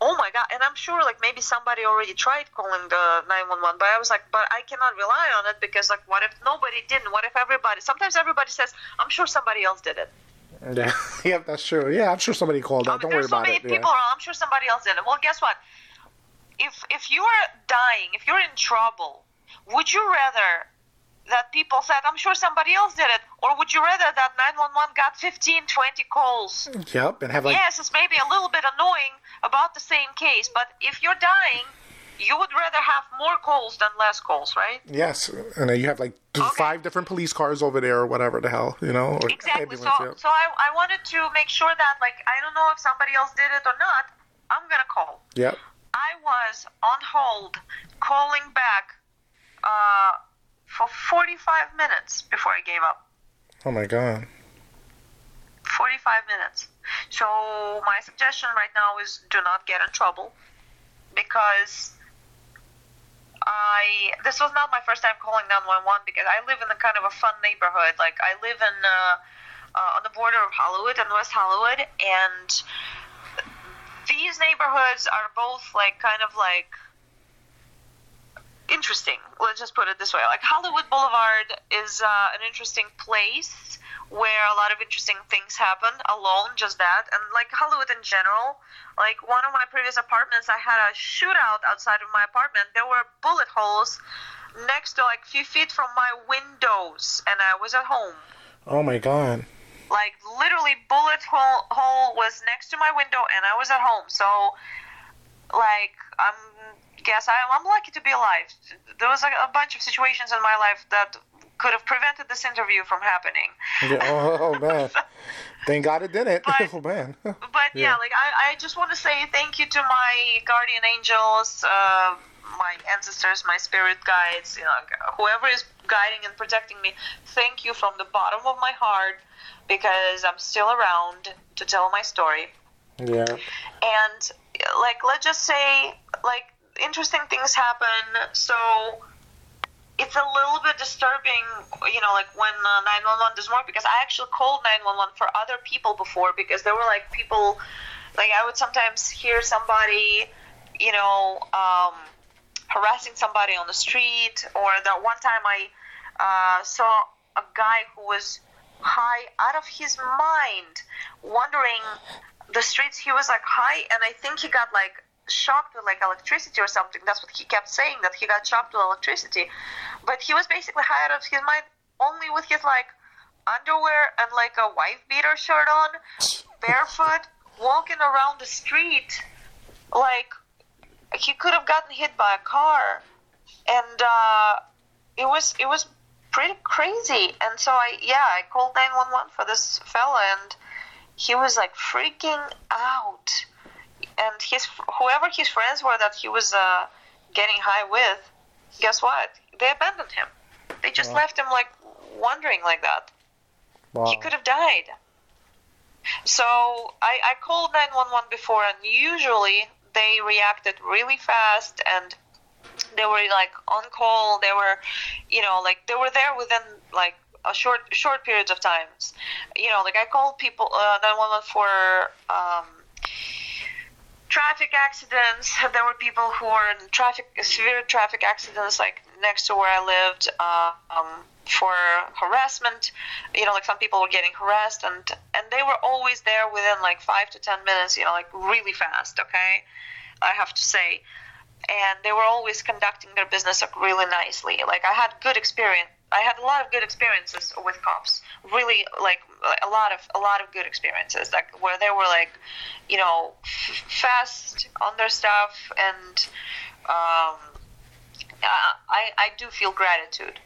Oh my god! And I'm sure, like maybe somebody already tried calling the 911, but I was like, but I cannot rely on it because, like, what if nobody didn't? What if everybody? Sometimes everybody says, I'm sure somebody else did it. Uh, yeah, yep, that's true. Yeah, I'm sure somebody called I out. mean, Don't worry so about many it. people Yeah. I'm sure somebody else did it. Well, guess what? If if you are dying, if you're in trouble, would you rather that people said, "I'm sure somebody else did it," or would you rather that 911 got 15, 20 calls? Yep, and have like yes, it's maybe a little bit annoying about the same case, but if you're dying, you would rather have more calls than less calls, right? yes, and then you have like Okay. five different police cars over there or whatever the hell, you know. Exactly. So, yep. so I, I wanted to make sure that, like, I don't know if somebody else did it or not. I'm gonna call. Yep. I was on hold calling back uh, for 45 minutes before I gave up. Oh my god. 45 minutes. So my suggestion right now is do not get in trouble because I this was not my first time calling 911 because I live in a kind of a fun neighborhood. Like I live in uh, uh, on the border of Hollywood and West Hollywood, and these neighborhoods are both like kind of like interesting. Let's just put it this way. Like Hollywood Boulevard is uh, an interesting place where a lot of interesting things happen alone, just that. And like Hollywood in general, like one of my previous apartments, I had a shootout outside of my apartment. There were bullet holes next to like a few feet from my windows, and I was at home. Oh my god. Like literally, bullet hole hole was next to my window, and I was at home. So, like, I'm guess I, I'm lucky to be alive. There was like a bunch of situations in my life that could have prevented this interview from happening. Yeah, oh, oh, man. Thank God it didn't. But- oh man. But yeah, Yeah. like I, I just want to say thank you to my guardian angels, uh, my ancestors, my spirit guides, you know, whoever is guiding and protecting me. Thank you from the bottom of my heart because I'm still around to tell my story. yeah. And like, let's just say, like, interesting things happen. So it's a little bit disturbing, you know, like when uh, 911 doesn't work because I actually called 911 for other people before because there were like people, like I would sometimes hear somebody, you know, um, harassing somebody on the street, or that one time I uh, saw a guy who was high out of his mind, wondering the streets. He was like high, and I think he got like shocked with like electricity or something. That's what he kept saying that he got shocked with electricity. But he was basically high out of his mind only with his like underwear and like a wife beater shirt on, barefoot, walking around the street like he could have gotten hit by a car and uh, it was it was pretty crazy and so i yeah i called 911 for this fella and he was like freaking out and his whoever his friends were that he was uh, getting high with guess what they abandoned him they just Wow. left him like wandering like that Wow. he could have died. So I, I called 911 before, and usually they reacted really fast and they were like on call. They were, you know, like they were there within like a short short periods of times. You know, like I called people uh, 911 for um, traffic accidents. There were people who were in traffic severe traffic accidents, like next to where I lived. Uh, um, for harassment, you know, like some people were getting harassed, and and they were always there within like five to ten minutes. You know, like really fast. Okay, I have to say, and they were always conducting their business really nicely. Like I had good experience. I had a lot of good experiences with cops. Really, like a lot of a lot of good experiences. Like where they were like, you know, f- fast on their stuff, and um, I I- I do feel gratitude.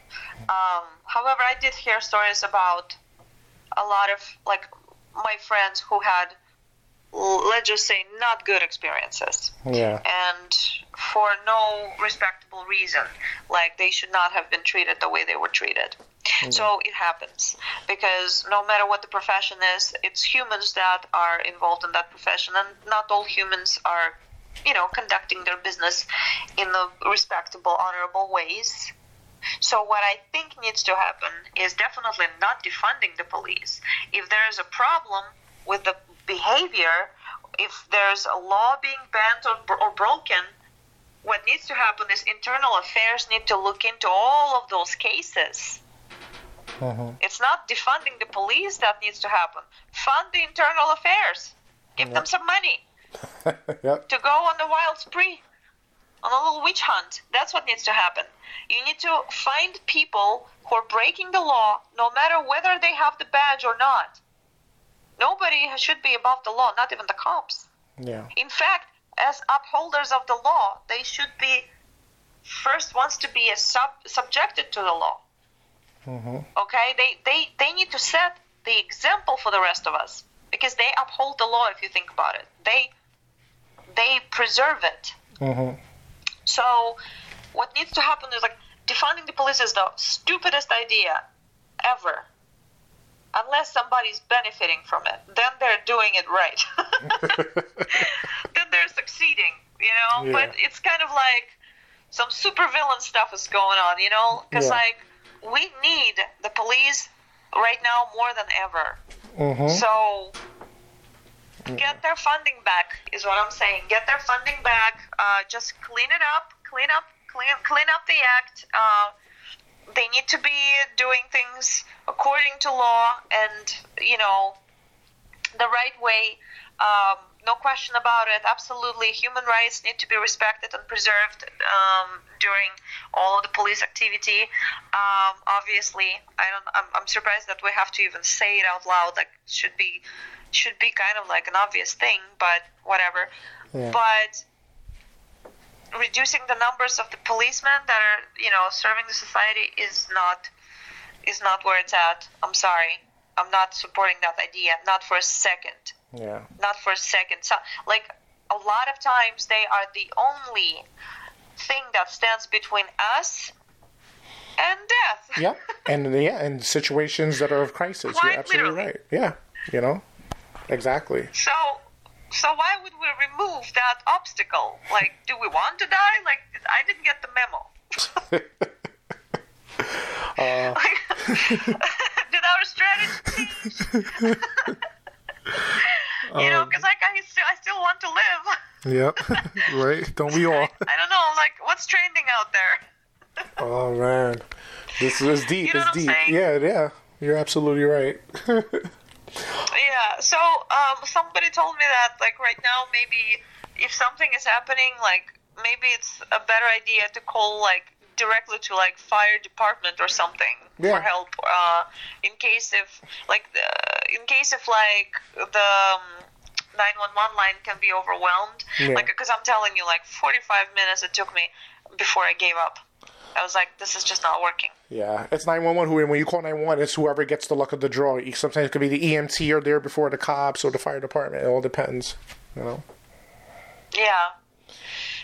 Um, however, I did hear stories about a lot of like my friends who had, let's just say, not good experiences. Yeah. and for no respectable reason like they should not have been treated the way they were treated. Mm. So it happens. Because no matter what the profession is it's humans that are involved in that profession and not all humans are you know conducting their business in the respectable honorable ways. So what I think needs to happen is definitely not defunding the police. If there is a problem with the behavior, if there's a law being banned or, or broken, what needs to happen is internal affairs need to look into all of those cases. Mhm. It's not defunding the police that needs to happen. Fund the internal affairs. Give them some money yep. to go on the wild spree, on a little witch hunt. That's what needs to happen. You need to find people who are breaking the law, no matter whether they have the badge or not. Nobody should be above the law, not even the cops. Yeah. In fact, as upholders of the law, they should be first ones to be sub, subjected to the law. hmm Okay, they, they they need to set the example for the rest of us because they uphold the law. If you think about it, they they preserve it. hmm So, what needs to happen is like defunding the police is the stupidest idea ever. Unless somebody's benefiting from it, then they're doing it right. then they're succeeding, you know. Yeah. But it's kind of like some supervillain stuff is going on, you know, because Yeah. like we need the police right now more than ever. hmm So get their funding back is what I'm saying. Get their funding back. Uh, just clean it up. Clean up. Clean clean up the act. Uh, they need to be doing things according to law and you know the right way. Um, no question about it. Absolutely, human rights need to be respected and preserved um, during all of the police activity. Um, obviously, I don't. I'm, I'm surprised that we have to even say it out loud. Like, should be should be kind of like an obvious thing, but whatever. Yeah. But reducing the numbers of the policemen that are you know serving the society is not is not where it's at. I'm sorry. I'm not supporting that idea. Not for a second Yeah. not for a second. So, like a lot of times, they are the only thing that stands between us and death. yeah, And yeah, in situations that are of crisis, Quite you're absolutely literally. right. Yeah. You know. Exactly. So, so why would we remove that obstacle? Like, do we want to die? Like, I didn't get the memo. Uh, Did our strategy change? you know, because like I still, I still want to live. yep. right. Don't we all? I don't know, like what's trending out there. Oh man, this is deep. You know it's deep. Yeah, yeah. You're absolutely right. Yeah. So um, somebody told me that like right now maybe if something is happening like maybe it's a better idea to call like directly to like fire department or something Yeah. for help uh, in case if like the, in case if like the um, 911 line can be overwhelmed Yeah. like because i'm telling you like 45 minutes it took me before i gave up i was like this is just not working Yeah, it's 911 who, when you call 911, it's whoever gets the luck of the draw. Sometimes it could be the EMT or there before the cops or the fire department. It all depends, you know? Yeah.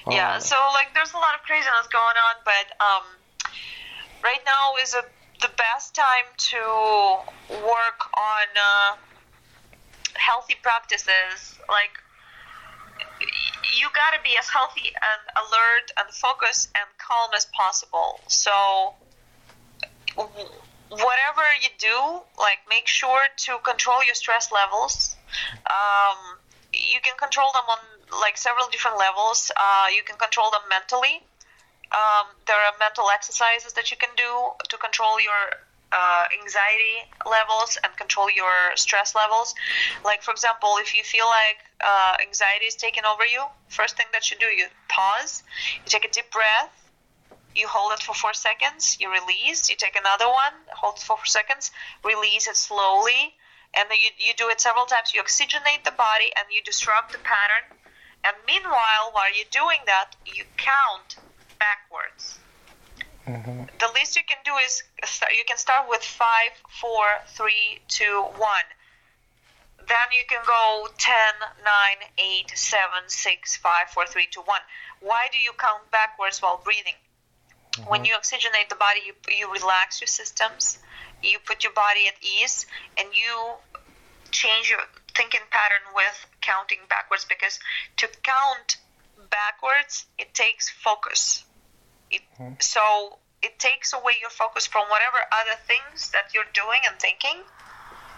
Yeah. Oh. So like, there's a lot of craziness going on, but um, right now is a the best time to work on uh, healthy practices. Like, you got to be as healthy and alert and focused and calm as possible. So. Whatever you do, like make sure to control your stress levels. Um, you can control them on like several different levels. Uh, you can control them mentally. Um, there are mental exercises that you can do to control your uh, anxiety levels and control your stress levels. Like, for example, if you feel like uh, anxiety is taking over you, first thing that you do, you pause, you take a deep breath, you hold it for four seconds, you release, you take another one, hold it for four seconds, release it slowly, and then you, you do it several times. You oxygenate the body and you disrupt the pattern. And meanwhile, while you're doing that, you count backwards. The least you can do is you can start with five, four, three, two, one. Then you can go 10, 9, 8, 7, 6, 5, 4, 3, 2, 1. Why do you count backwards while breathing? When you oxygenate the body, you, you relax your systems, you put your body at ease, and you change your thinking pattern with counting backwards because to count backwards, it takes focus. It, So it takes away your focus from whatever other things that you're doing and thinking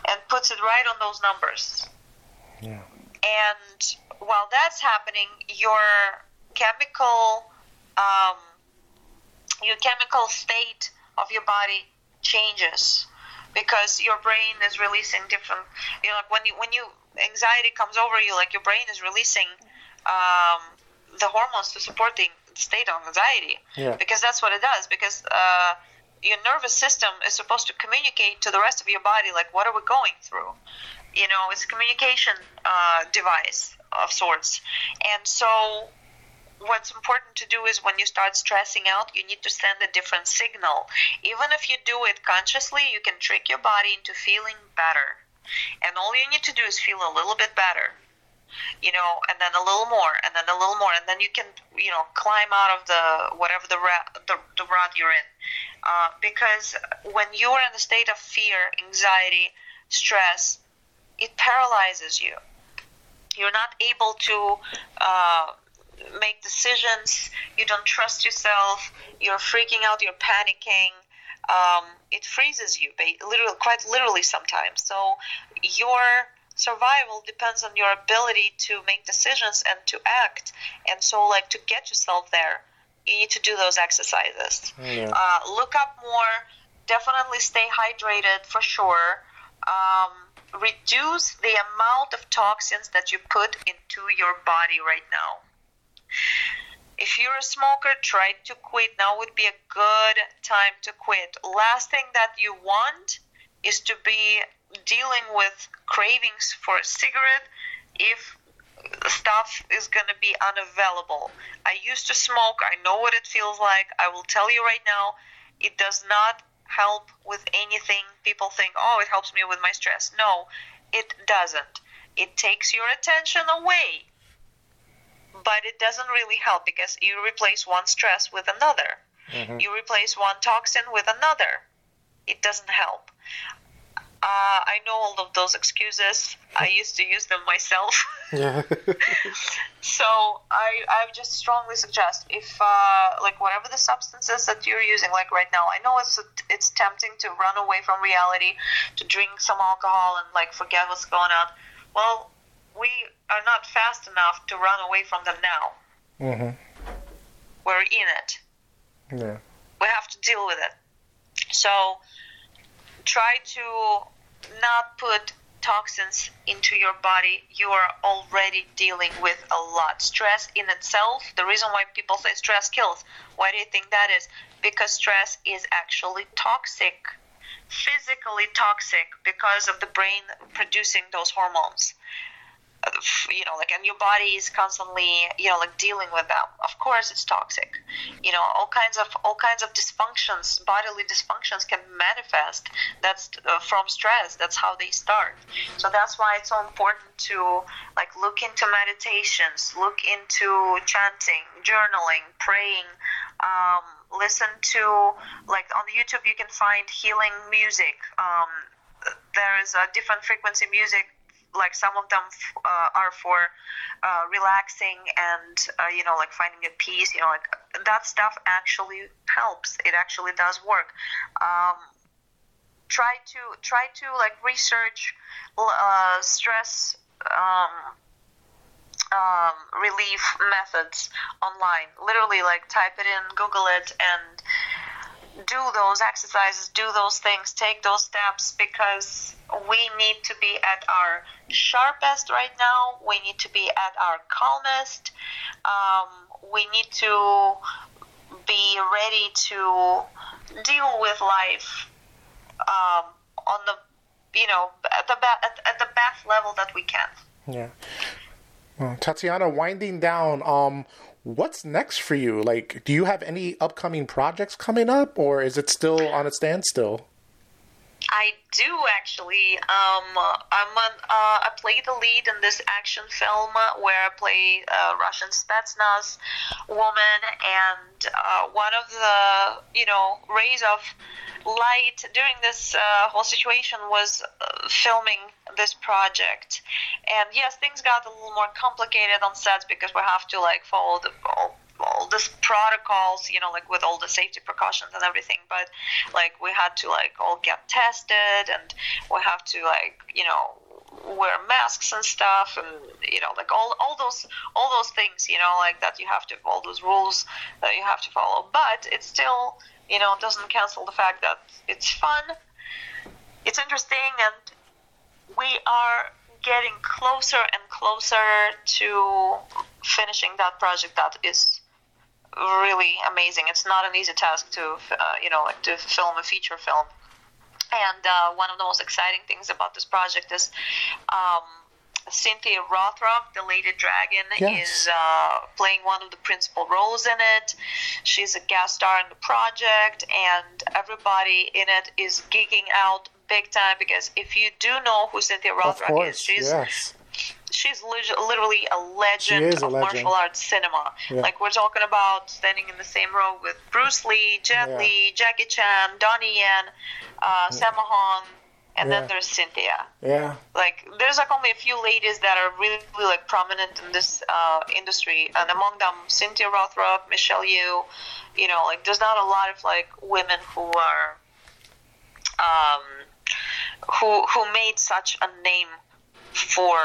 and puts it right on those numbers. Yeah. And while that's happening, your chemical, um, your chemical state of your body changes because your brain is releasing different. You know, like when you when you anxiety comes over you, like your brain is releasing um, the hormones to support the state of anxiety Yeah. because that's what it does. Because uh, your nervous system is supposed to communicate to the rest of your body, like what are we going through? You know, it's a communication uh, device of sorts, and so what's important to do is when you start stressing out, you need to send a different signal. Even if you do it consciously, you can trick your body into feeling better. And all you need to do is feel a little bit better, you know, and then a little more, and then a little more, and then you can, you know, climb out of the whatever the ra- the, the rut you're in. Uh, because when you're in a state of fear, anxiety, stress, it paralyzes you. You're not able to uh, make decisions. You don't trust yourself. You're freaking out. You're panicking. Um, it freezes you, literally, quite literally sometimes. So your survival depends on your ability to make decisions and to act. And so, like to get yourself there, you need to do those exercises. Yeah. Uh, look up more. Definitely stay hydrated for sure. Um, reduce the amount of toxins that you put into your body right now. If you're a smoker, try to quit. Now would be a good time to quit. Last thing that you want is to be dealing with cravings for a cigarette if stuff is going to be unavailable. I used to smoke. I know what it feels like. I will tell you right now, it does not help with anything. People think, oh, it helps me with my stress. No, it doesn't. It takes your attention away but it doesn't really help because you replace one stress with another. Mm-hmm. You replace one toxin with another. It doesn't help. Uh, I know all of those excuses. I used to use them myself. Yeah. so I, I just strongly suggest if uh, like whatever the substances that you're using, like right now, I know it's it's tempting to run away from reality, to drink some alcohol and like forget what's going on. Well, we are not fast enough to run away from them now. Mm-hmm. We're in it. Yeah. We have to deal with it. So try to not put toxins into your body, you are already dealing with a lot. Stress in itself, the reason why people say stress kills, why do you think that is? Because stress is actually toxic, physically toxic, because of the brain producing those hormones you know like and your body is constantly you know like dealing with them of course it's toxic. You know all kinds of all kinds of dysfunctions bodily dysfunctions can manifest. That's uh, from stress. That's how they start. So that's why it's so important to like look into meditations look into chanting journaling praying um, listen to like on youtube you can find healing music. Um, there is a different frequency music like some of them uh, are for uh, relaxing and uh, you know like finding a peace you know like that stuff actually helps. It actually does work. Um, try to try to like research uh, stress um, um, relief methods online. Literally like type it in google it and do those exercises, do those things, take those steps because we need to be at our sharpest right now. We need to be at our calmest. Um, we need to be ready to deal with life um, on the, you know, at the at, at the best level that we can. Yeah. Well, Tatiana, winding down. Um, what's next for you? Like, do you have any upcoming projects coming up, or is it still on a standstill? I do actually. Um, I'm on, uh, I play the lead in this action film where I play a Russian Spetsnaz woman, and uh, one of the you know rays of light during this uh, whole situation was uh, filming this project. And yes, things got a little more complicated on sets because we have to like follow the all this protocols, you know, like with all the safety precautions and everything. But like we had to like all get tested, and we have to like you know wear masks and stuff and you know like all all those all those things you know like that you have to all those rules that you have to follow but it still you know doesn't cancel the fact that it's fun it's interesting and we are getting closer and closer to finishing that project that is really amazing. It's not an easy task to, uh, you know, like to film a feature film. And uh, one of the most exciting things about this project is um, Cynthia Rothrock, the Lady Dragon, yes. is uh, playing one of the principal roles in it. She's a guest star in the project, and everybody in it is geeking out big time because if you do know who Cynthia Rothrock is, she's yes. She's literally a legend a of legend. martial arts cinema. Yeah. Like we're talking about standing in the same row with Bruce Lee, Jet Yeah. Li, Jackie Chan, Donnie Yen, uh, Sammo Hung, and Yeah. then there's Cynthia. Yeah. Like there's like only a few ladies that are really, really like prominent in this uh, industry, and among them Cynthia Rothrock, Michelle Yeoh. You know, like there's not a lot of like women who are um, who who made such a name for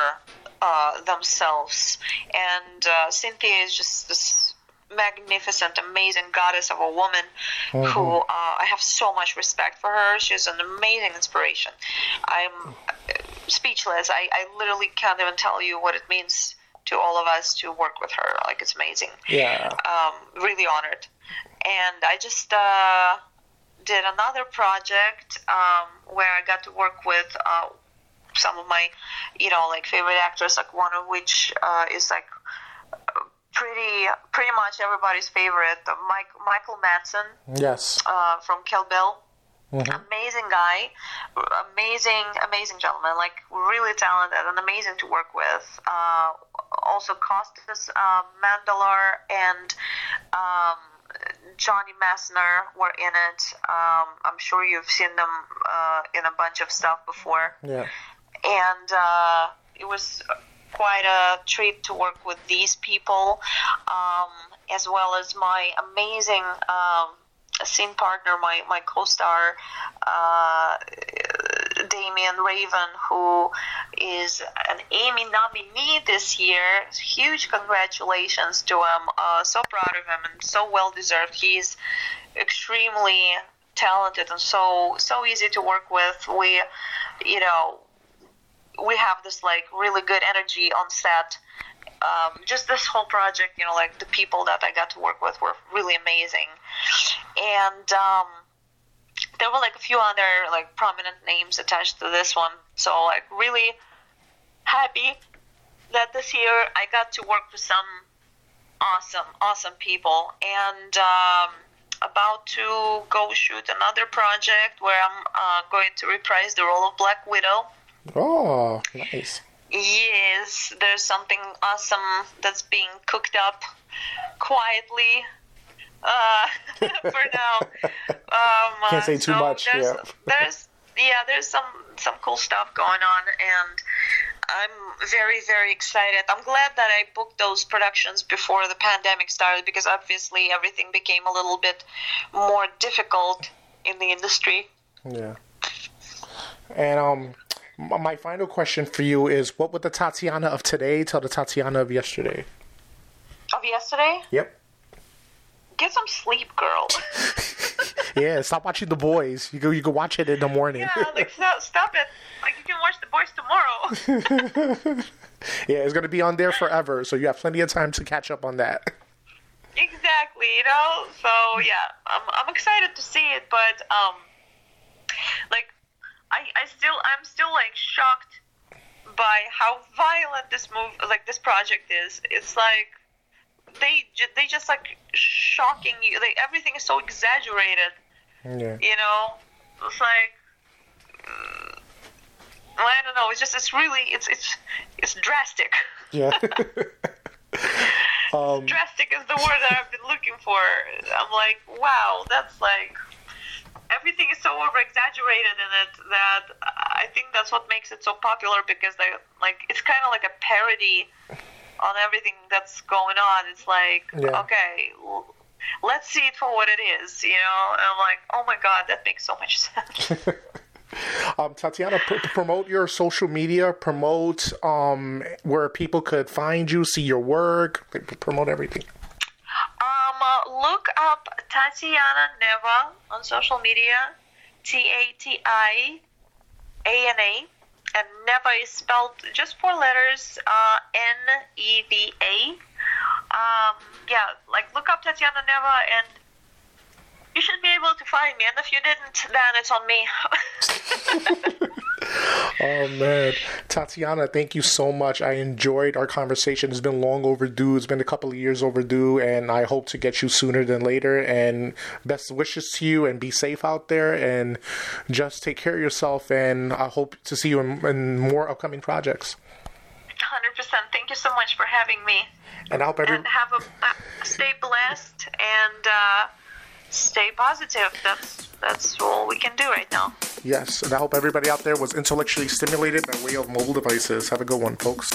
uh, themselves. And uh, Cynthia is just this magnificent, amazing goddess of a woman who uh, I have so much respect for her. She's an amazing inspiration. I'm uh, speechless. I, I literally can't even tell you what it means to all of us to work with her. Like it's amazing Yeah. um, really honored. And I just uh, did another project um, where I got to work with uh, some of my, you know, like favorite actors, like one of which uh, is like pretty pretty much everybody's favorite, uh, Mike, Michael Madsen Yes. uh, from Kill Bill. Mhm. Amazing guy, amazing, amazing gentleman, like really talented and amazing to work with. Uh, also, Costas uh, Mandylor and um, Johnny Messner were in it. Um, I'm sure you've seen them uh, in a bunch of stuff before Yeah. And uh, it was quite a treat to work with these people, um, as well as my amazing um, scene partner, my my co-star. Uh, Damian Raven, who is an Emmy nominee this year. Huge congratulations to him. Uh, so proud of him and so well deserved. He's extremely talented and so so easy to work with. We, you know, we have this like really good energy on set. Um, just this whole project, you know, like the people that I got to work with were really amazing, and um, there were like a few other like prominent names attached to this one. So like really happy that this year I got to work with some awesome, awesome people, and um, about to go shoot another project where I'm uh, going to reprise the role of Black Widow. Oh, nice. Yes, there's something awesome that's being cooked up quietly uh, for now. Um, Can't say too so much. There's, Yeah. there's yeah, there's some some cool stuff going on, and I'm very very excited. I'm glad that I booked those productions before the pandemic started because obviously everything became a little bit more difficult in the industry. Yeah. And um, my final question for you is: What would the Tatiana of today tell the Tatiana of yesterday? Of yesterday, Yep. get some sleep, girl. Yeah. Stop watching The Boys. You go. You go watch it in the morning. yeah, like stop, stop it. Like you can watch The Boys tomorrow. yeah, it's gonna be on there forever, so you have plenty of time to catch up on that. Exactly, you know. So yeah, I'm I'm excited to see it, but um, like I I still I'm still like shocked by how violent this move like this project is. It's like they they just like shocking you. Like everything is so exaggerated, Yeah. you know. It's like. uh, I don't know. It's just it's really it's it's it's drastic. Yeah. um, drastic is the word that I've been looking for. I'm like, wow, that's like everything is so over exaggerated in it that I think that's what makes it so popular because they like it's kind of like a parody on everything that's going on. It's like, Yeah. okay, l- let's see it for what it is, you know. And I'm like, oh my god, that makes so much sense. Um, Tatiana, pr- promote your social media. Promote um where people could find you, see your work. Promote everything. Uh, look up Tatiana Neva on social media. T A T I A N A. And Neva is spelled just four letters uh, N E V A. Um, yeah, like look up Tatiana Neva and you should be able to find me. And if you didn't, then it's on me. Oh man, Tatiana, thank you so much. I enjoyed our conversation. It's been long overdue. It's been a couple of years overdue, and I hope to get you sooner than later. And best wishes to you, and be safe out there, and just take care of yourself. And I hope to see you in, in more upcoming projects. 100%. Thank you so much for having me. And I hope every and have a uh, stay blessed and uh, stay positive. That's that's all we can do right now. yes, and I hope everybody out there was intellectually stimulated by way of mobile devices. Have a good one, folks.